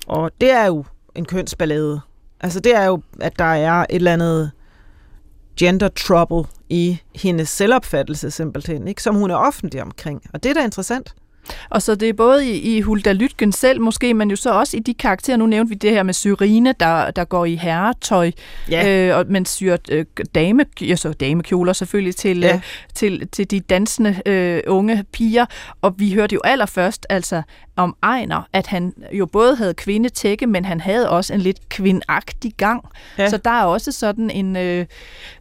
Og det er jo en kønsballade. Altså det er jo, at der er et eller andet gender trouble i hendes selvopfattelse simpelthen, ikke? som hun er offentlig omkring. Og det er da interessant. Og så det er både i, i Hulda Lytgen selv måske, men jo så også i de karakterer, nu nævnte vi det her med Syrine, der, der går i herretøj, ja. øh, og, men syr øh, dame, ja, så damekjoler selvfølgelig til, ja. øh, til, til de dansende øh, unge piger. Og vi hørte jo allerførst altså om Ejner, at han jo både havde kvindetække, men han havde også en lidt kvindagtig gang. Ja. Så der er også sådan en... Øh,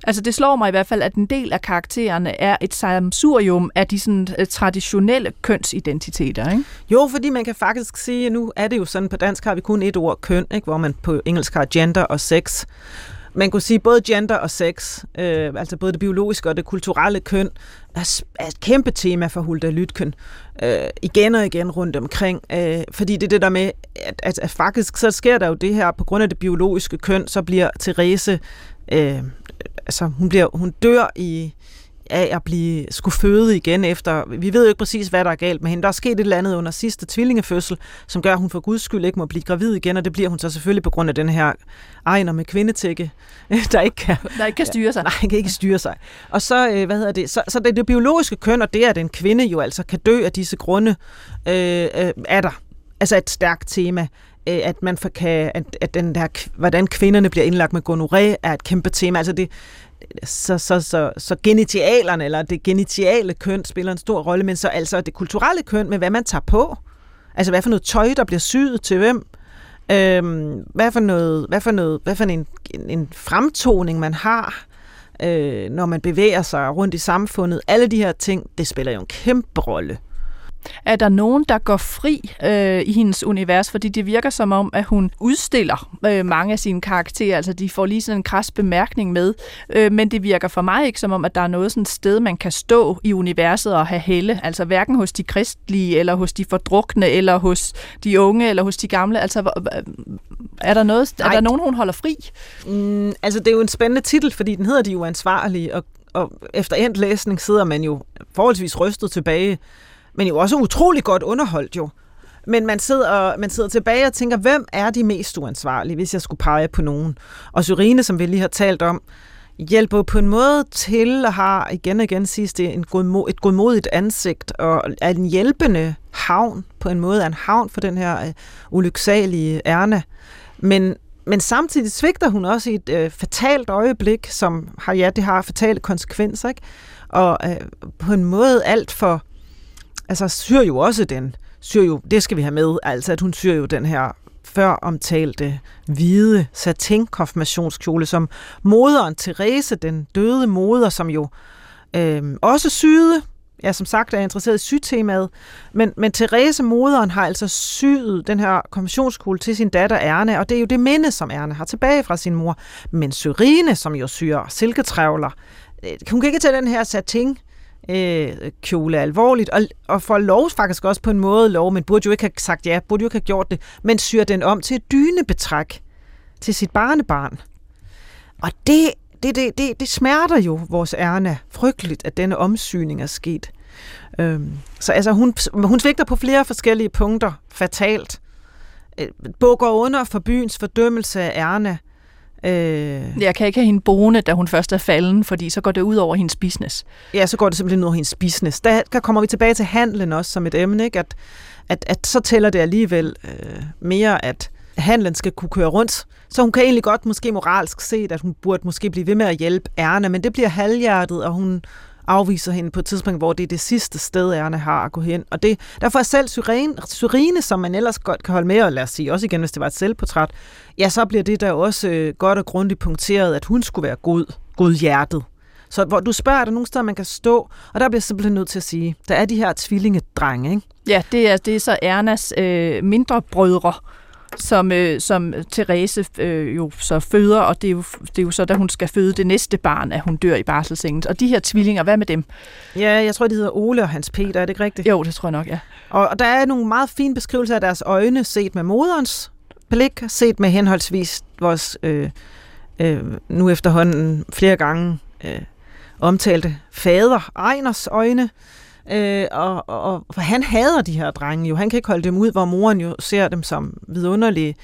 altså det slår mig i hvert fald, at en del af karaktererne er et samsurium af de sådan, øh, traditionelle kønsidentiteter. Ikke? Jo, fordi man kan faktisk sige, at nu er det jo sådan, på dansk har vi kun et ord køn, ikke? hvor man på engelsk har gender og sex man kunne sige, både gender og sex, øh, altså både det biologiske og det kulturelle køn, er, er et kæmpe tema for Hulda Lytken. Øh, igen og igen rundt omkring. Øh, fordi det er det der med, at, at, at faktisk så sker der jo det her, på grund af det biologiske køn, så bliver Therese, øh, altså hun, bliver, hun dør i, af at blive skulle føde igen efter, vi ved jo ikke præcis, hvad der er galt med hende. Der er sket et eller andet under sidste tvillingefødsel, som gør, at hun for guds skyld ikke må blive gravid igen, og det bliver hun så selvfølgelig på grund af den her ejner med kvindetække, der ikke kan, der ikke kan styre sig. Nej, kan ikke styre sig. Og så, øh, hvad hedder det, så, så det, det biologiske køn, og det, at en kvinde jo altså kan dø af disse grunde, øh, øh, er der. Altså et stærkt tema at man kan, at, at den der, hvordan kvinderne bliver indlagt med gonoré, er et kæmpe tema. Altså det, så, så, så, så genitialerne, eller det genitiale køn, spiller en stor rolle, men så altså det kulturelle køn med, hvad man tager på. Altså, hvad for noget tøj, der bliver syet til hvem. Øhm, hvad for noget, hvad for noget, hvad for en, en, en fremtoning, man har, øh, når man bevæger sig rundt i samfundet. Alle de her ting, det spiller jo en kæmpe rolle. Er der nogen, der går fri øh, i hendes univers? Fordi det virker som om, at hun udstiller øh, mange af sine karakterer. Altså, de får lige sådan en kras bemærkning med. Øh, men det virker for mig ikke som om, at der er noget sådan sted, man kan stå i universet og have helle. Altså, hverken hos de kristlige, eller hos de fordrukne, eller hos de unge, eller hos de gamle. Altså, er der, noget, er der nogen, hun holder fri? Mm, altså, det er jo en spændende titel, fordi den hedder De Uansvarlige, og, og efter endt læsning sidder man jo forholdsvis rystet tilbage, men jo også utrolig godt underholdt jo. Men man sidder, man sidder tilbage og tænker, hvem er de mest uansvarlige, hvis jeg skulle pege på nogen? Og Syrine, som vi lige har talt om, hjælper på en måde til at have, igen og igen siges det, en god, et godmodigt ansigt og er en hjælpende havn, på en måde er en havn for den her øh, ulyksalige ærne. Men, men samtidig svigter hun også i et øh, fatalt øjeblik, som har, ja, det har fatale konsekvenser, ikke? Og øh, på en måde alt for, altså syr jo også den, syr jo, det skal vi have med, altså at hun syr jo den her før omtalte hvide satin-konfirmationskjole, som moderen Therese, den døde moder, som jo øh, også syede, ja, som sagt er interesseret i sytemaet, men, men Therese, moderen, har altså syet den her konfirmationskjole til sin datter Erne, og det er jo det minde, som Erne har tilbage fra sin mor. Men Syrine, som jo syr silketrævler, øh, hun kan ikke tage den her satin øh, kjole alvorligt, og, og får lov faktisk også på en måde lov, men burde jo ikke have sagt ja, burde jo ikke have gjort det, men syr den om til et dynebetræk til sit barnebarn. Og det, det, det, det, det smerter jo vores ærne frygteligt, at denne omsyning er sket. Øhm, så altså, hun, hun svigter på flere forskellige punkter fatalt. Øh, bukker under for byens fordømmelse af ærne, Øh, jeg kan ikke have hende boende, da hun først er falden, fordi så går det ud over hendes business. Ja, så går det simpelthen ud over hendes business. Der, kommer vi tilbage til handlen også som et emne, ikke? At, at, at så tæller det alligevel øh, mere, at handlen skal kunne køre rundt. Så hun kan egentlig godt måske moralsk se, at hun burde måske blive ved med at hjælpe Erna, men det bliver halvhjertet, og hun afviser hende på et tidspunkt, hvor det er det sidste sted, ærne har at gå hen. Og det, derfor er selv Syrene, Syrene, som man ellers godt kan holde med, og lad os sige, også igen, hvis det var et selvportræt, ja, så bliver det der også øh, godt og grundigt punkteret, at hun skulle være god, god hjertet. Så hvor du spørger, er der nogle steder, man kan stå, og der bliver jeg simpelthen nødt til at sige, der er de her tvillingedrenge, ikke? Ja, det er, det er så Ernas øh, mindre brødre, som, øh, som Therese øh, jo så føder, og det er jo, det er jo så, da hun skal føde det næste barn, at hun dør i barselsengen. Og de her tvillinger, hvad med dem? Ja, jeg tror, de hedder Ole og Hans Peter, er det ikke rigtigt? Jo, det tror jeg nok, ja. Og, og der er nogle meget fine beskrivelser af deres øjne, set med moderens blik, set med henholdsvis vores øh, øh, nu efterhånden flere gange øh, omtalte fader Ejners øjne, Øh, og, og, og han hader de her drenge jo. Han kan ikke holde dem ud, hvor moren jo ser dem som vidunderlige.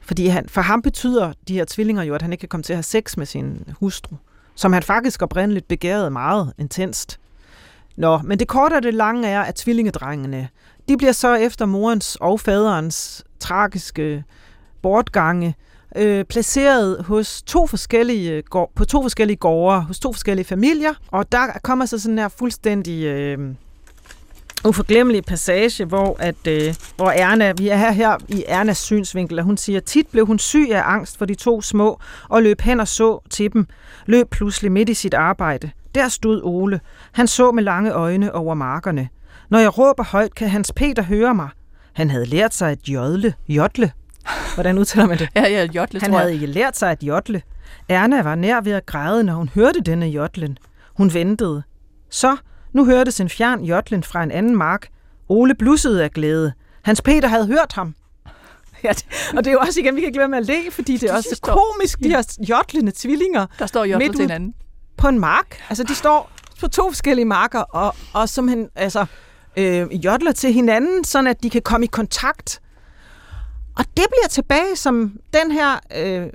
Fordi han, for ham betyder de her tvillinger jo, at han ikke kan komme til at have sex med sin hustru. Som han faktisk oprindeligt begærede meget intenst. Nå, men det korte og det lange er, at tvillingedrengene, de bliver så efter morens og faderens tragiske bortgange, øh, placeret hos to forskellige, på to forskellige gårde, hos to forskellige familier, og der kommer så sådan her fuldstændig øh, uforglemmelig passage, hvor, at, øh, hvor Erna, vi er her, her i Ernas synsvinkel, og hun siger, tit blev hun syg af angst for de to små, og løb hen og så til dem, løb pludselig midt i sit arbejde. Der stod Ole. Han så med lange øjne over markerne. Når jeg råber højt, kan Hans Peter høre mig. Han havde lært sig at jodle. Jodle. Hvordan udtaler man det? ja, ja, jodle, Han havde ikke lært sig at jodle. Erna var nær ved at græde, når hun hørte denne jodlen. Hun ventede. Så nu hørtes en fjern jodlen fra en anden mark. Ole blussede af glæde. Hans Peter havde hørt ham. Ja, og det er jo også igen, vi kan ikke lade med at le, fordi det er også står, komisk, de her jodlende tvillinger. Der står jodler til hinanden. På en mark. Altså, de står på to forskellige marker, og, og som han, altså, øh, jodler til hinanden, sådan at de kan komme i kontakt. Og det bliver tilbage som den her øh,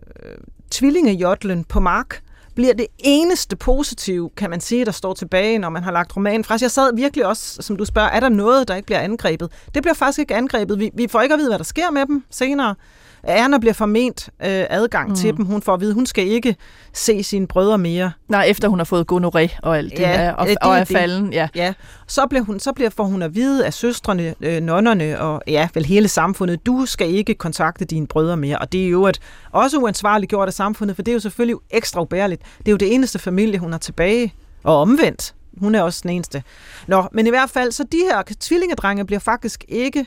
tvillingejodlen på mark, bliver det eneste positive, kan man sige, der står tilbage, når man har lagt romanen fra. Jeg sad virkelig også, som du spørger, er der noget, der ikke bliver angrebet? Det bliver faktisk ikke angrebet. Vi, vi får ikke at vide, hvad der sker med dem senere. Erna bliver forment øh, adgang mm. til dem. Hun får at vide, hun skal ikke se sine brødre mere. Nej, efter hun har fået gonoré og alt det, ja, der, og, det, og er falden. Ja. ja. Så, bliver hun, så bliver, får hun at vide af søstrene, øh, nonnerne og ja, vel hele samfundet, du skal ikke kontakte dine brødre mere. Og det er jo et, også uansvarligt gjort af samfundet, for det er jo selvfølgelig ekstra ubærligt. Det er jo det eneste familie, hun har tilbage. Og omvendt. hun er også den eneste. Nå, men i hvert fald, så de her tvillingedrenge bliver faktisk ikke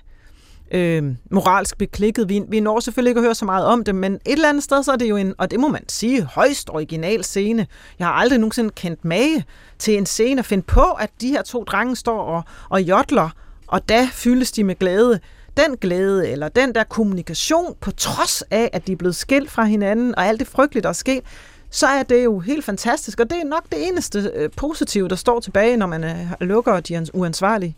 øh, moralsk beklikket. Vi, vi når selvfølgelig ikke at høre så meget om det, men et eller andet sted, så er det jo en, og det må man sige, højst original scene. Jeg har aldrig nogensinde kendt mage til en scene at finde på, at de her to drenge står og, og jodler, og da fyldes de med glæde. Den glæde, eller den der kommunikation, på trods af, at de er blevet skilt fra hinanden, og alt det frygtelige, der er sket, så er det jo helt fantastisk, og det er nok det eneste øh, positive, der står tilbage, når man øh, lukker de uansvarlige.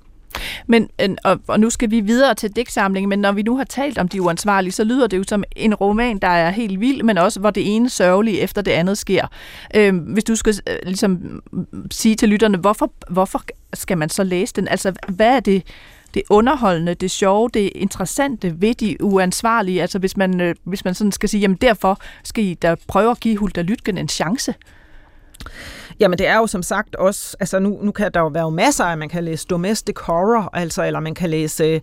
Men, øh, og, og nu skal vi videre til digtsamlingen, men når vi nu har talt om de uansvarlige, så lyder det jo som en roman, der er helt vild, men også hvor det ene sørgelige efter det andet sker. Øh, hvis du skal øh, ligesom mm, sige til lytterne, hvorfor, hvorfor skal man så læse den? Altså, hvad er det, det underholdende, det sjove, det interessante ved de uansvarlige? Altså, hvis man, øh, hvis man sådan skal sige, jamen derfor skal I da prøve at give Hulda Lytgen en chance. Jamen det er jo som sagt også, altså nu, nu kan der jo være masser af, man kan læse domestic horror, altså, eller man kan læse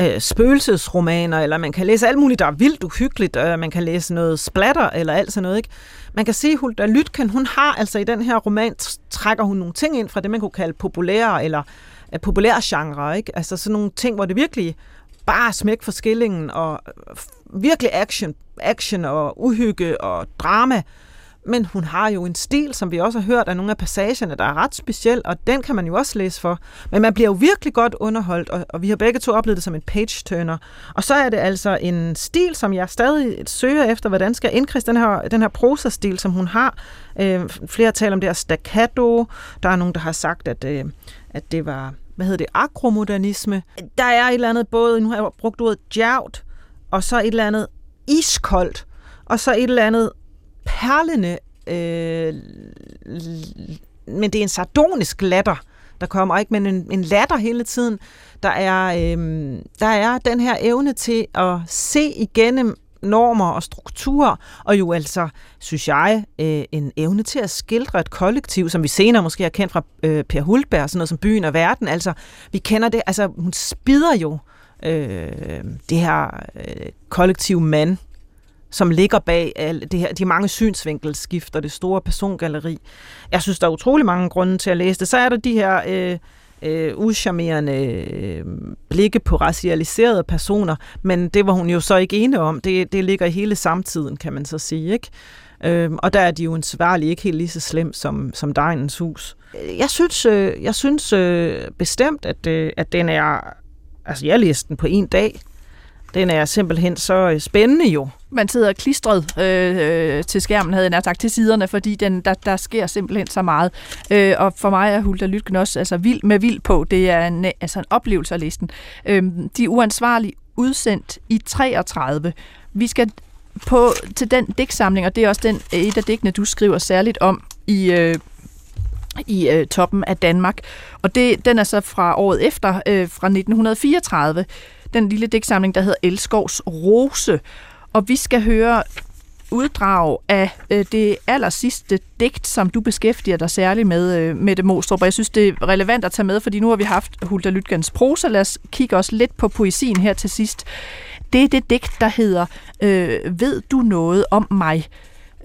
øh, spøgelsesromaner, eller man kan læse alt muligt, der er vildt uhyggeligt, øh, man kan læse noget splatter, eller alt sådan noget, ikke? Man kan se, Hulda Lytken, hun har altså i den her roman, trækker hun nogle ting ind fra det, man kunne kalde populære, eller øh, populære genre, ikke? Altså sådan nogle ting, hvor det virkelig bare smæk for skillingen, og øh, virkelig action, action og uhygge og drama, men hun har jo en stil, som vi også har hørt af nogle af passagerne, der er ret speciel, og den kan man jo også læse for. Men man bliver jo virkelig godt underholdt, og, og vi har begge to oplevet det som en page-turner. Og så er det altså en stil, som jeg stadig søger efter, hvordan skal indkredse den her, den her prosa-stil, som hun har. Øh, flere taler om det her staccato. Der er nogen, der har sagt, at, øh, at det var, hvad hedder det, akromodernisme. Der er et eller andet både, nu har jeg brugt ordet djævt, og så et eller andet iskoldt, og så et eller andet perlende, øh, men det er en sardonisk latter, der kommer, ikke, men en, en latter hele tiden. Der er, øh, der er den her evne til at se igennem normer og strukturer, og jo altså, synes jeg, øh, en evne til at skildre et kollektiv, som vi senere måske har kendt fra øh, Per Hultberg, sådan noget som Byen og Verden. Altså, vi kender det, altså hun spider jo øh, det her øh, kollektiv mand, som ligger bag alle det her, de mange synsvinkelskifter, det store persongalleri. Jeg synes, der er utrolig mange grunde til at læse det. Så er der de her øh, øh, uschammerende øh, blikke på racialiserede personer, men det var hun jo så ikke ene om. Det, det ligger i hele samtiden, kan man så sige, ikke? Øhm, og der er de jo ansvarlige ikke helt lige så slem som, som Dejnens hus. Jeg synes, øh, jeg synes øh, bestemt, at, øh, at den er... Altså, jeg læste den på en dag. Den er simpelthen så øh, spændende jo man sidder klistret øh, øh, til skærmen, havde jeg sagt, til siderne, fordi den, der, der sker simpelthen så meget. Øh, og for mig er Hulda Lytgen også altså, vild med vild på. Det er en, altså en oplevelse af listen. Øh, de er uansvarlige udsendt i 33. Vi skal på, til den digtsamling, og det er også den, øh, et af digtene, du skriver særligt om i, øh, i øh, toppen af Danmark. Og det, den er så fra året efter, øh, fra 1934, den lille digtsamling, der hedder Elskovs Rose. Og vi skal høre uddrag af øh, det aller sidste digt, som du beskæftiger dig særligt med, øh, Mette Mostrup. Og jeg synes, det er relevant at tage med, fordi nu har vi haft Hulda Lytgens prosa. Lad os kigge også lidt på poesien her til sidst. Det er det digt, der hedder øh, Ved du noget om mig?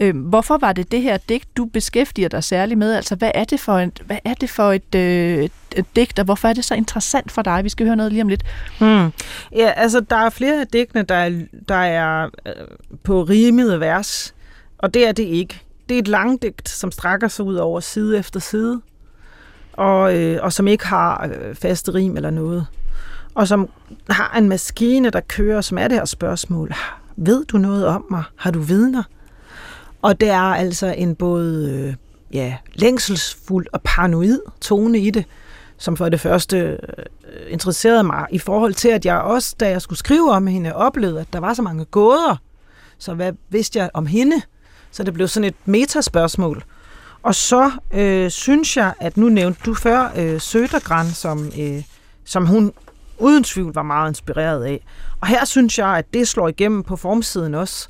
Øh, hvorfor var det det her digt, du beskæftiger dig særligt med? Altså, hvad er det for en, hvad er det for et, øh, et digt, og hvorfor er det så interessant for dig? Vi skal høre noget lige om lidt. Hmm. Ja, altså, der er flere af digtene, der er, der er øh, på rimede vers, og det er det ikke. Det er et langdigt, som strækker sig ud over side efter side, og, øh, og som ikke har øh, faste rim eller noget. Og som har en maskine, der kører, som er det her spørgsmål. Ved du noget om mig? Har du vidner? Og der er altså en både øh, ja, længselsfuld og paranoid tone i det, som for det første øh, interesserede mig i forhold til, at jeg også, da jeg skulle skrive om hende, oplevede, at der var så mange gåder. Så hvad vidste jeg om hende? Så det blev sådan et metaspørgsmål. Og så øh, synes jeg, at nu nævnte du før øh, Sødergran, som, øh, som hun uden tvivl var meget inspireret af. Og her synes jeg, at det slår igennem på formsiden også.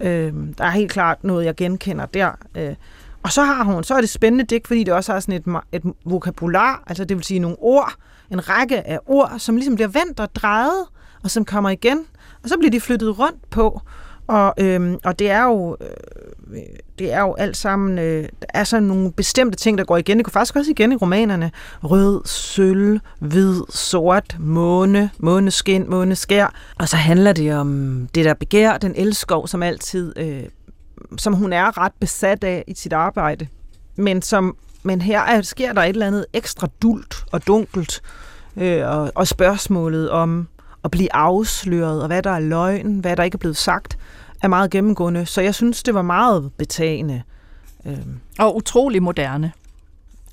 Øh, der er helt klart noget, jeg genkender der. Øh, og så har hun, så er det spændende digt, fordi det også har sådan et, et vokabular, altså det vil sige nogle ord, en række af ord, som ligesom bliver vendt og drejet, og som kommer igen, og så bliver de flyttet rundt på. Og, øhm, og det er jo øh, det er jo alt sammen øh, der er sådan nogle bestemte ting der går igen. Det går faktisk også igen i romanerne. Rød, sølv, hvid, sort, måne, måneskin, måneskær. Og så handler det om det der begær, den elskov, som altid øh, som hun er ret besat af i sit arbejde. Men som men her er, sker der et eller andet ekstra dult og dunkelt, øh, og, og spørgsmålet om at blive afsløret, og hvad der er løgn, hvad der ikke er blevet sagt, er meget gennemgående. Så jeg synes, det var meget betagende. Øh, og utrolig moderne.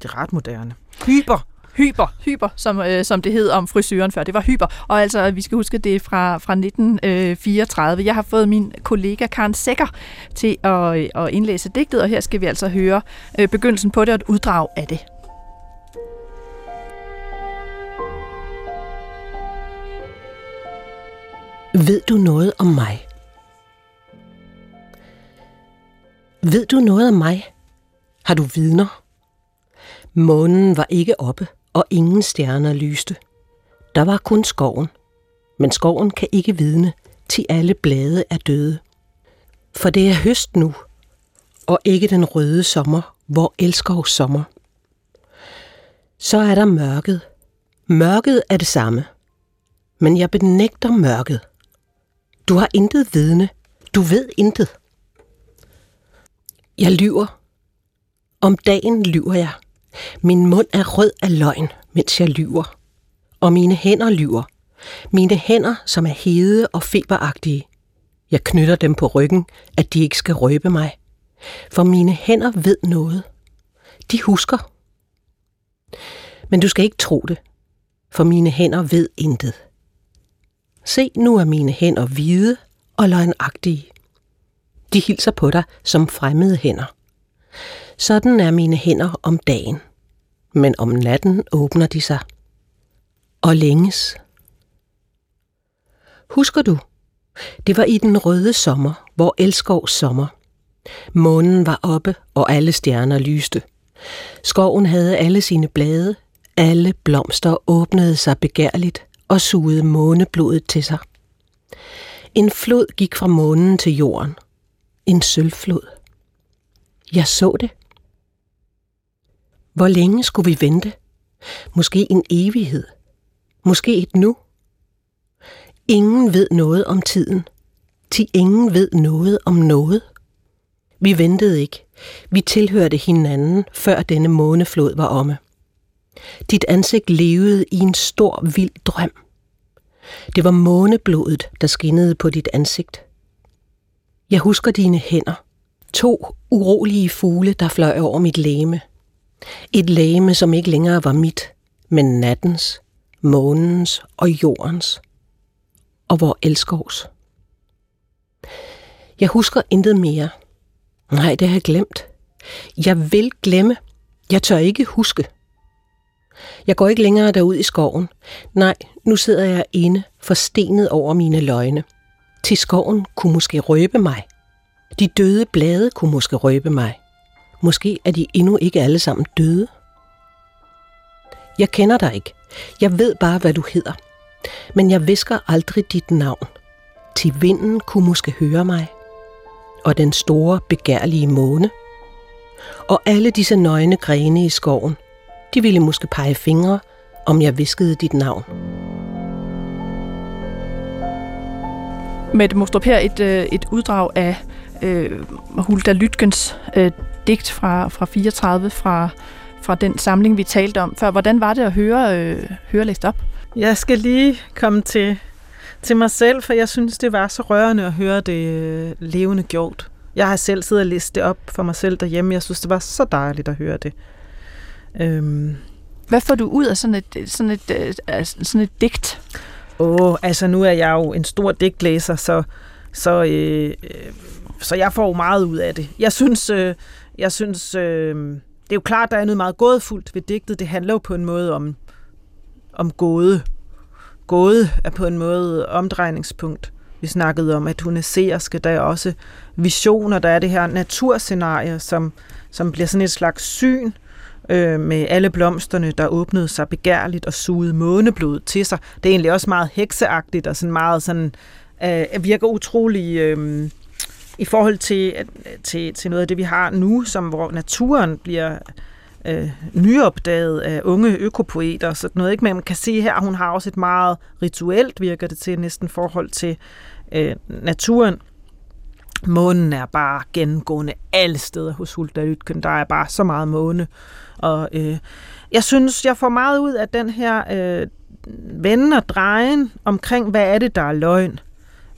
Det er ret moderne. Hyper Hyper, hyper, som, øh, som det hed om frisøren før. Det var hyper. Og altså, vi skal huske, det er fra, fra 1934. Øh, Jeg har fået min kollega Karen Sækker til at, øh, at indlæse digtet, og her skal vi altså høre øh, begyndelsen på det og et uddrag af det. Ved du noget om mig? Ved du noget om mig? Har du vidner? Månen var ikke oppe og ingen stjerner lyste. Der var kun skoven, men skoven kan ikke vidne, til alle blade er døde. For det er høst nu, og ikke den røde sommer, hvor elsker sommer. Så er der mørket. Mørket er det samme. Men jeg benægter mørket. Du har intet vidne. Du ved intet. Jeg lyver. Om dagen lyver jeg. Min mund er rød af løgn, mens jeg lyver. Og mine hænder lyver. Mine hænder, som er hede og feberagtige. Jeg knytter dem på ryggen, at de ikke skal røbe mig. For mine hænder ved noget. De husker. Men du skal ikke tro det, for mine hænder ved intet. Se, nu er mine hænder hvide og løgnagtige. De hilser på dig som fremmede hænder. Sådan er mine hænder om dagen, men om natten åbner de sig. Og længes. Husker du? Det var i den røde sommer, hvor elskov sommer. Månen var oppe, og alle stjerner lyste. Skoven havde alle sine blade, alle blomster åbnede sig begærligt og sugede måneblodet til sig. En flod gik fra månen til jorden. En sølvflod. Jeg så det. Hvor længe skulle vi vente? Måske en evighed. Måske et nu. Ingen ved noget om tiden. Til ingen ved noget om noget. Vi ventede ikke. Vi tilhørte hinanden, før denne måneflod var omme. Dit ansigt levede i en stor, vild drøm. Det var måneblodet, der skinnede på dit ansigt. Jeg husker dine hænder. To urolige fugle, der fløj over mit læme – et læme, som ikke længere var mit, men nattens, månens og jordens. Og hvor elskovs. Jeg husker intet mere. Nej, det har jeg glemt. Jeg vil glemme. Jeg tør ikke huske. Jeg går ikke længere derud i skoven. Nej, nu sidder jeg inde, forstenet over mine løgne. Til skoven kunne måske røbe mig. De døde blade kunne måske røbe mig. Måske er de endnu ikke alle sammen døde. Jeg kender dig ikke. Jeg ved bare, hvad du hedder. Men jeg visker aldrig dit navn. Til vinden kunne måske høre mig. Og den store, begærlige måne. Og alle disse nøgne grene i skoven. De ville måske pege fingre, om jeg viskede dit navn. Mette Mostrup her et, øh, et uddrag af øh, Hulda Lytkens øh, digt fra, fra 34 fra, fra den samling, vi talte om før. Hvordan var det at høre, øh, høre læst op? Jeg skal lige komme til, til mig selv, for jeg synes, det var så rørende at høre det øh, levende gjort. Jeg har selv siddet og læst det op for mig selv derhjemme. Jeg synes, det var så dejligt at høre det. Øhm. Hvad får du ud af sådan et, sådan et, øh, sådan et digt? Åh, oh, altså nu er jeg jo en stor digtlæser, så, så, øh, øh, så jeg får meget ud af det. Jeg synes, øh, jeg synes, øh, det er jo klart, der er noget meget gådefuldt ved digtet. Det handler jo på en måde om, om gåde. Gåde er på en måde omdrejningspunkt. Vi snakkede om, at hun er seerske. Der er også visioner. Der er det her naturscenarie, som, som bliver sådan et slags syn øh, med alle blomsterne, der åbnede sig begærligt og sugede måneblod til sig. Det er egentlig også meget hekseagtigt og sådan meget sådan, øh, virker utrolig... Øh, i forhold til, øh, til, til noget af det, vi har nu, som hvor naturen bliver øh, nyopdaget af unge økopoeter, så noget ikke, man kan se her, hun har også et meget rituelt, virker det til, næsten forhold til øh, naturen. Månen er bare gennemgående alle steder hos Hulda Lytken. Der er bare så meget måne. Og øh, jeg synes, jeg får meget ud af den her øh, vende og drejen omkring, hvad er det, der er løgn.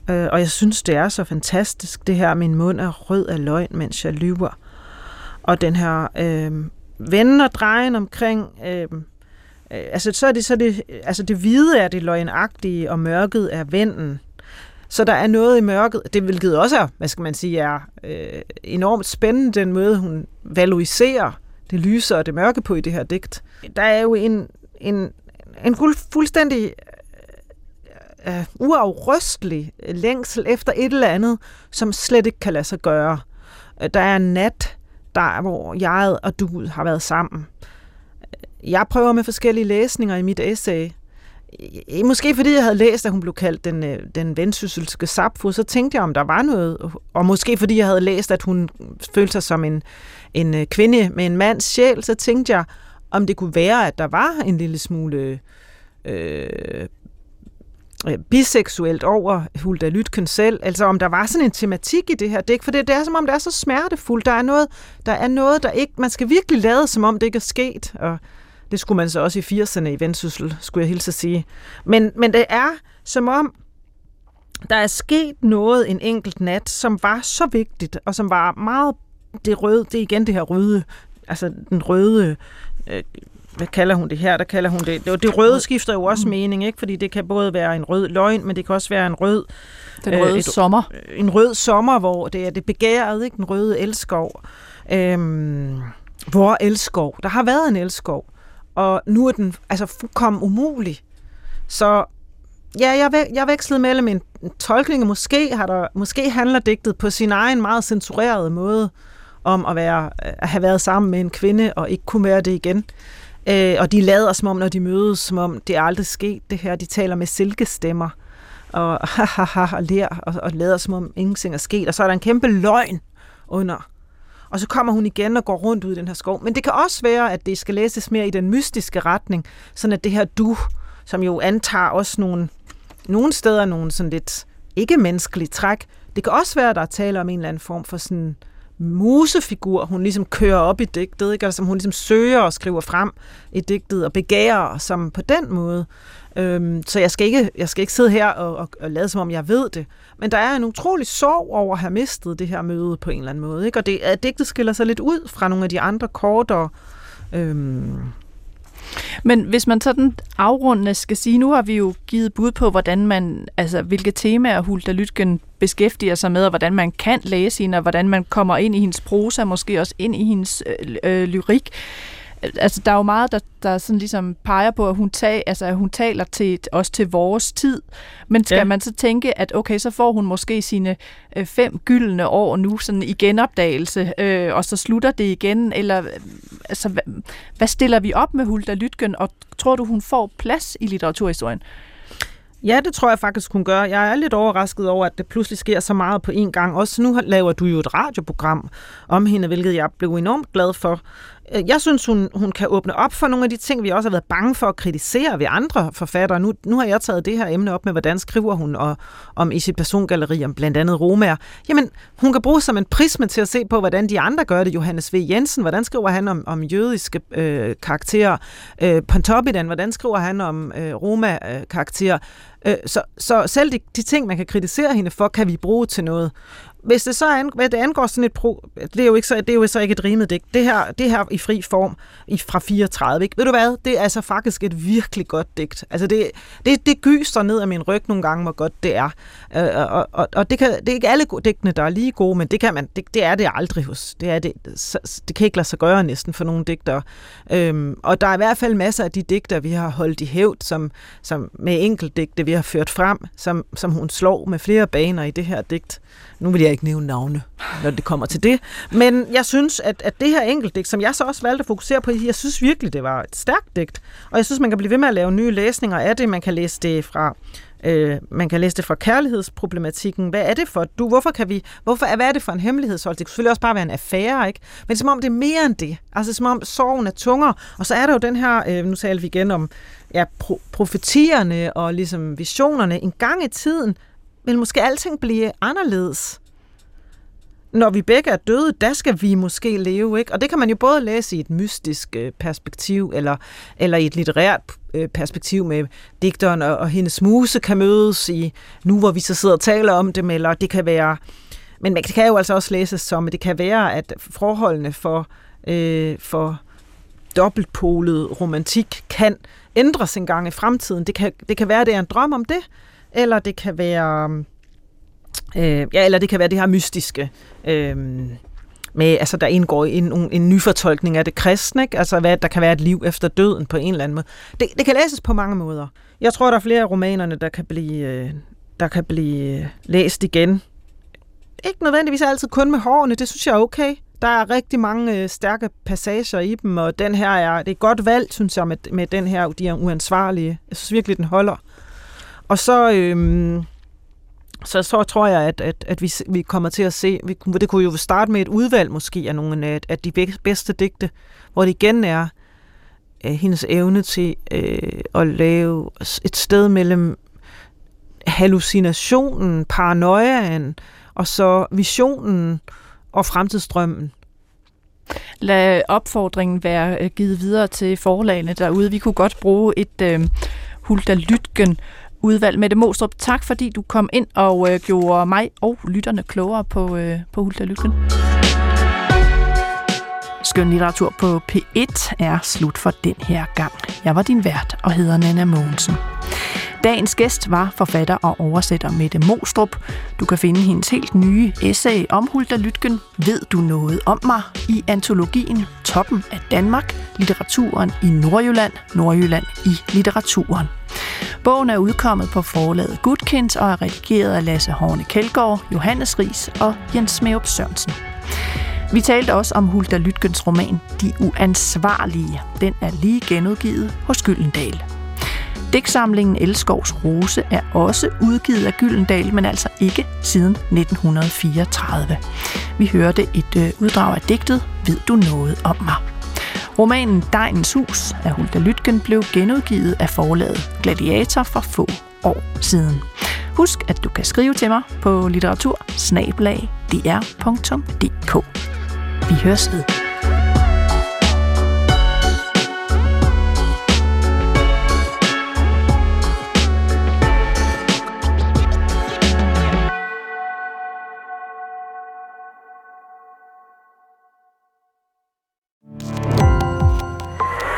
Øh, og jeg synes, det er så fantastisk, det her, min mund er rød af løgn, mens jeg lyver. Og den her øh, vende og drejen omkring... Øh, øh, altså, så er det, så er det, altså det hvide er det løgnagtige, og mørket er vennen. Så der er noget i mørket, det hvilket også er, hvad skal man sige, er øh, enormt spændende, den måde, hun valoriserer det lyse og det mørke på i det her digt. Der er jo en, en, en fuldstændig øh, øh, uh, uafrystelig længsel efter et eller andet, som slet ikke kan lade sig gøre. Øh, der er en nat, der, hvor jeg og du har været sammen. Jeg prøver med forskellige læsninger i mit essay. Øh, øh, måske fordi jeg havde læst, at hun blev kaldt den, øh, den vendsysselske Sapfo, så tænkte jeg, om der var noget. Og måske fordi jeg havde læst, at hun følte sig som en, en kvinde med en mands sjæl, så tænkte jeg, om det kunne være, at der var en lille smule øh, biseksuelt over Hulda Lytken selv, altså om der var sådan en tematik i det her digt, for det, det er som om, det er så smertefuldt. Der er noget, der er noget, der ikke, man skal virkelig lade, som om det ikke er sket, og det skulle man så også i 80'erne i Vendsyssel, skulle jeg hilse at sige. Men, men det er som om, der er sket noget en enkelt nat, som var så vigtigt, og som var meget det røde, det er igen det her røde, altså den røde, øh, hvad kalder hun det her? Der kalder hun det. Det, det røde skifter jo også mm. mening, ikke? Fordi det kan både være en rød løgn, men det kan også være en rød... Den røde øh, et, sommer. En rød sommer, hvor det er det begærede, ikke? Den røde elskov. Øhm, hvor elskov? Der har været en elskov, og nu er den altså fuldkommen umulig. Så ja, jeg, jeg vekslede mellem en tolkning, måske, har der, måske handler digtet på sin egen meget censurerede måde om at, være, at have været sammen med en kvinde og ikke kunne være det igen. Øh, og de lader som om, når de mødes, som om det er aldrig sket det her. De taler med silkestemmer og, ha, ha, ha, og ler og, og lader som om ingenting er sket. Og så er der en kæmpe løgn under. Og så kommer hun igen og går rundt ud i den her skov. Men det kan også være, at det skal læses mere i den mystiske retning, sådan at det her du, som jo antager også nogle, nogle steder nogle sådan lidt ikke-menneskelige træk, det kan også være, at der er tale om en eller anden form for sådan øh, musefigur, hun ligesom kører op i digtet, ikke? Altså, som hun ligesom søger og skriver frem i digtet og begærer som på den måde. Øhm, så jeg skal, ikke, jeg skal ikke sidde her og, og, og lade som om, jeg ved det. Men der er en utrolig sorg over at have mistet det her møde på en eller anden måde. Ikke? Og det, at digtet skiller sig lidt ud fra nogle af de andre kortere øhm, men hvis man sådan afrundende skal sige, nu har vi jo givet bud på, hvordan man, altså hvilke temaer Hulda Lytgen beskæftiger sig med, og hvordan man kan læse hende, og hvordan man kommer ind i hendes prosa, måske også ind i hendes øh, øh, lyrik altså, der er jo meget, der, der sådan ligesom peger på, at hun, tag, altså, at hun taler til, også til vores tid. Men skal ja. man så tænke, at okay, så får hun måske sine øh, fem gyldne år nu sådan i genopdagelse, øh, og så slutter det igen? Eller altså, hvad, hvad stiller vi op med Hulda Lytgen, og tror du, hun får plads i litteraturhistorien? Ja, det tror jeg faktisk, hun gør. Jeg er lidt overrasket over, at det pludselig sker så meget på én gang. Også nu laver du jo et radioprogram om hende, hvilket jeg blev enormt glad for. Øh, jeg synes, hun, hun kan åbne op for nogle af de ting, vi også har været bange for at kritisere ved andre forfattere. Nu, nu har jeg taget det her emne op med, hvordan skriver hun og, om i sit persongalleri, om blandt andet Romer. Jamen, hun kan bruge som en prisme til at se på, hvordan de andre gør det. Johannes V. Jensen, hvordan skriver han om, om jødiske øh, karakterer? Øh, Pontoppidan, hvordan skriver han om øh, Roma-karakterer? Øh, øh, så, så selv de, de ting, man kan kritisere hende for, kan vi bruge til noget hvis det så an, hvad det angår sådan et pro, det er jo ikke så, det er jo så ikke et rimet digt. Det her, det her i fri form i, fra 34, ikke? Ved du hvad? Det er altså faktisk et virkelig godt digt. Altså det, det, det gyser ned af min ryg nogle gange, hvor godt det er. Øh, øh og, og, og det, kan, det er ikke alle digtene, der er lige gode, men det, kan man, det, det er det aldrig hos. Det, er det, det kan ikke lade sig gøre næsten for nogle digtere. Øhm, og der er i hvert fald masser af de digter, vi har holdt i hævd, som, som med enkeltdigte, vi har ført frem, som, som hun slår med flere baner i det her digt. Nu vil jeg ikke nævne navne, når det kommer til det. Men jeg synes, at, at det her enkeltdigt, som jeg så også valgte at fokusere på, jeg synes virkelig, det var et stærkt digt. Og jeg synes, man kan blive ved med at lave nye læsninger af det. Man kan læse det fra Øh, man kan læse det fra kærlighedsproblematikken. Hvad er det for? Du, hvorfor kan vi, hvorfor, hvad er det for en hemmelighedshold? Det kunne selvfølgelig også bare være en affære, ikke? Men som om det er mere end det. Altså som om sorgen er tungere. Og så er der jo den her, øh, nu taler vi igen om ja, pro- profetierne og ligesom visionerne. En gang i tiden vil måske alting blive anderledes når vi begge er døde, der skal vi måske leve, ikke? Og det kan man jo både læse i et mystisk øh, perspektiv, eller, eller i et litterært øh, perspektiv med digteren og, og hendes muse kan mødes i nu, hvor vi så sidder og taler om dem, eller det kan være... Men det kan jo altså også læses som, at det kan være, at forholdene for, øh, for dobbeltpolet romantik kan ændres en gang i fremtiden. Det kan, det kan være, at det er en drøm om det, eller det kan være Øh, ja, eller det kan være det her mystiske. Øh, med, altså der indgår en, en, en ny fortolkning af det kristne, ikke? altså hvad, der kan være et liv efter døden på en eller anden måde. Det, det kan læses på mange måder. Jeg tror, der er flere af romanerne, der kan blive, øh, der kan blive øh, læst igen. Ikke nødvendigvis altid kun med hårene, det synes jeg er okay. Der er rigtig mange øh, stærke passager i dem, og den her er, det er godt valgt, synes jeg, med, med den her, de er uansvarlige. Jeg synes virkelig, den holder. Og så, øh, så, så tror jeg, at, at, at vi, vi kommer til at se, vi, det kunne jo starte med et udvalg måske af nogle af, af de bedste digte, hvor det igen er øh, hendes evne til øh, at lave et sted mellem hallucinationen, paranoiaen, og så visionen og fremtidsdrømmen. Lad opfordringen være øh, givet videre til forlagene derude. Vi kunne godt bruge et øh, Hulda Lytgen udvalg. Mette Mostrup, tak fordi du kom ind og øh, gjorde mig og lytterne klogere på, øh, på Hulda Lykken. Skøn litteratur på P1 er slut for den her gang. Jeg var din vært og hedder Nana Mogensen. Dagens gæst var forfatter og oversætter Mette Mostrup. Du kan finde hendes helt nye essay om Hulda Lytgen, Ved du noget om mig? i antologien Toppen af Danmark, litteraturen i Nordjylland, Nordjylland i litteraturen. Bogen er udkommet på forlaget Gudkind og er redigeret af Lasse Horne Kjeldgaard, Johannes Ries og Jens Smeup Sørensen. Vi talte også om Hulda Lytgens roman De Uansvarlige. Den er lige genudgivet hos Gyldendal. Digtsamlingen Elskovs Rose er også udgivet af Gyldendal, men altså ikke siden 1934. Vi hørte et øh, uddrag af digtet Ved du noget om mig? Romanen Dejens Hus af Hulda Lytgen blev genudgivet af forlaget Gladiator for få år siden. Husk, at du kan skrive til mig på litteratur Vi høres ved.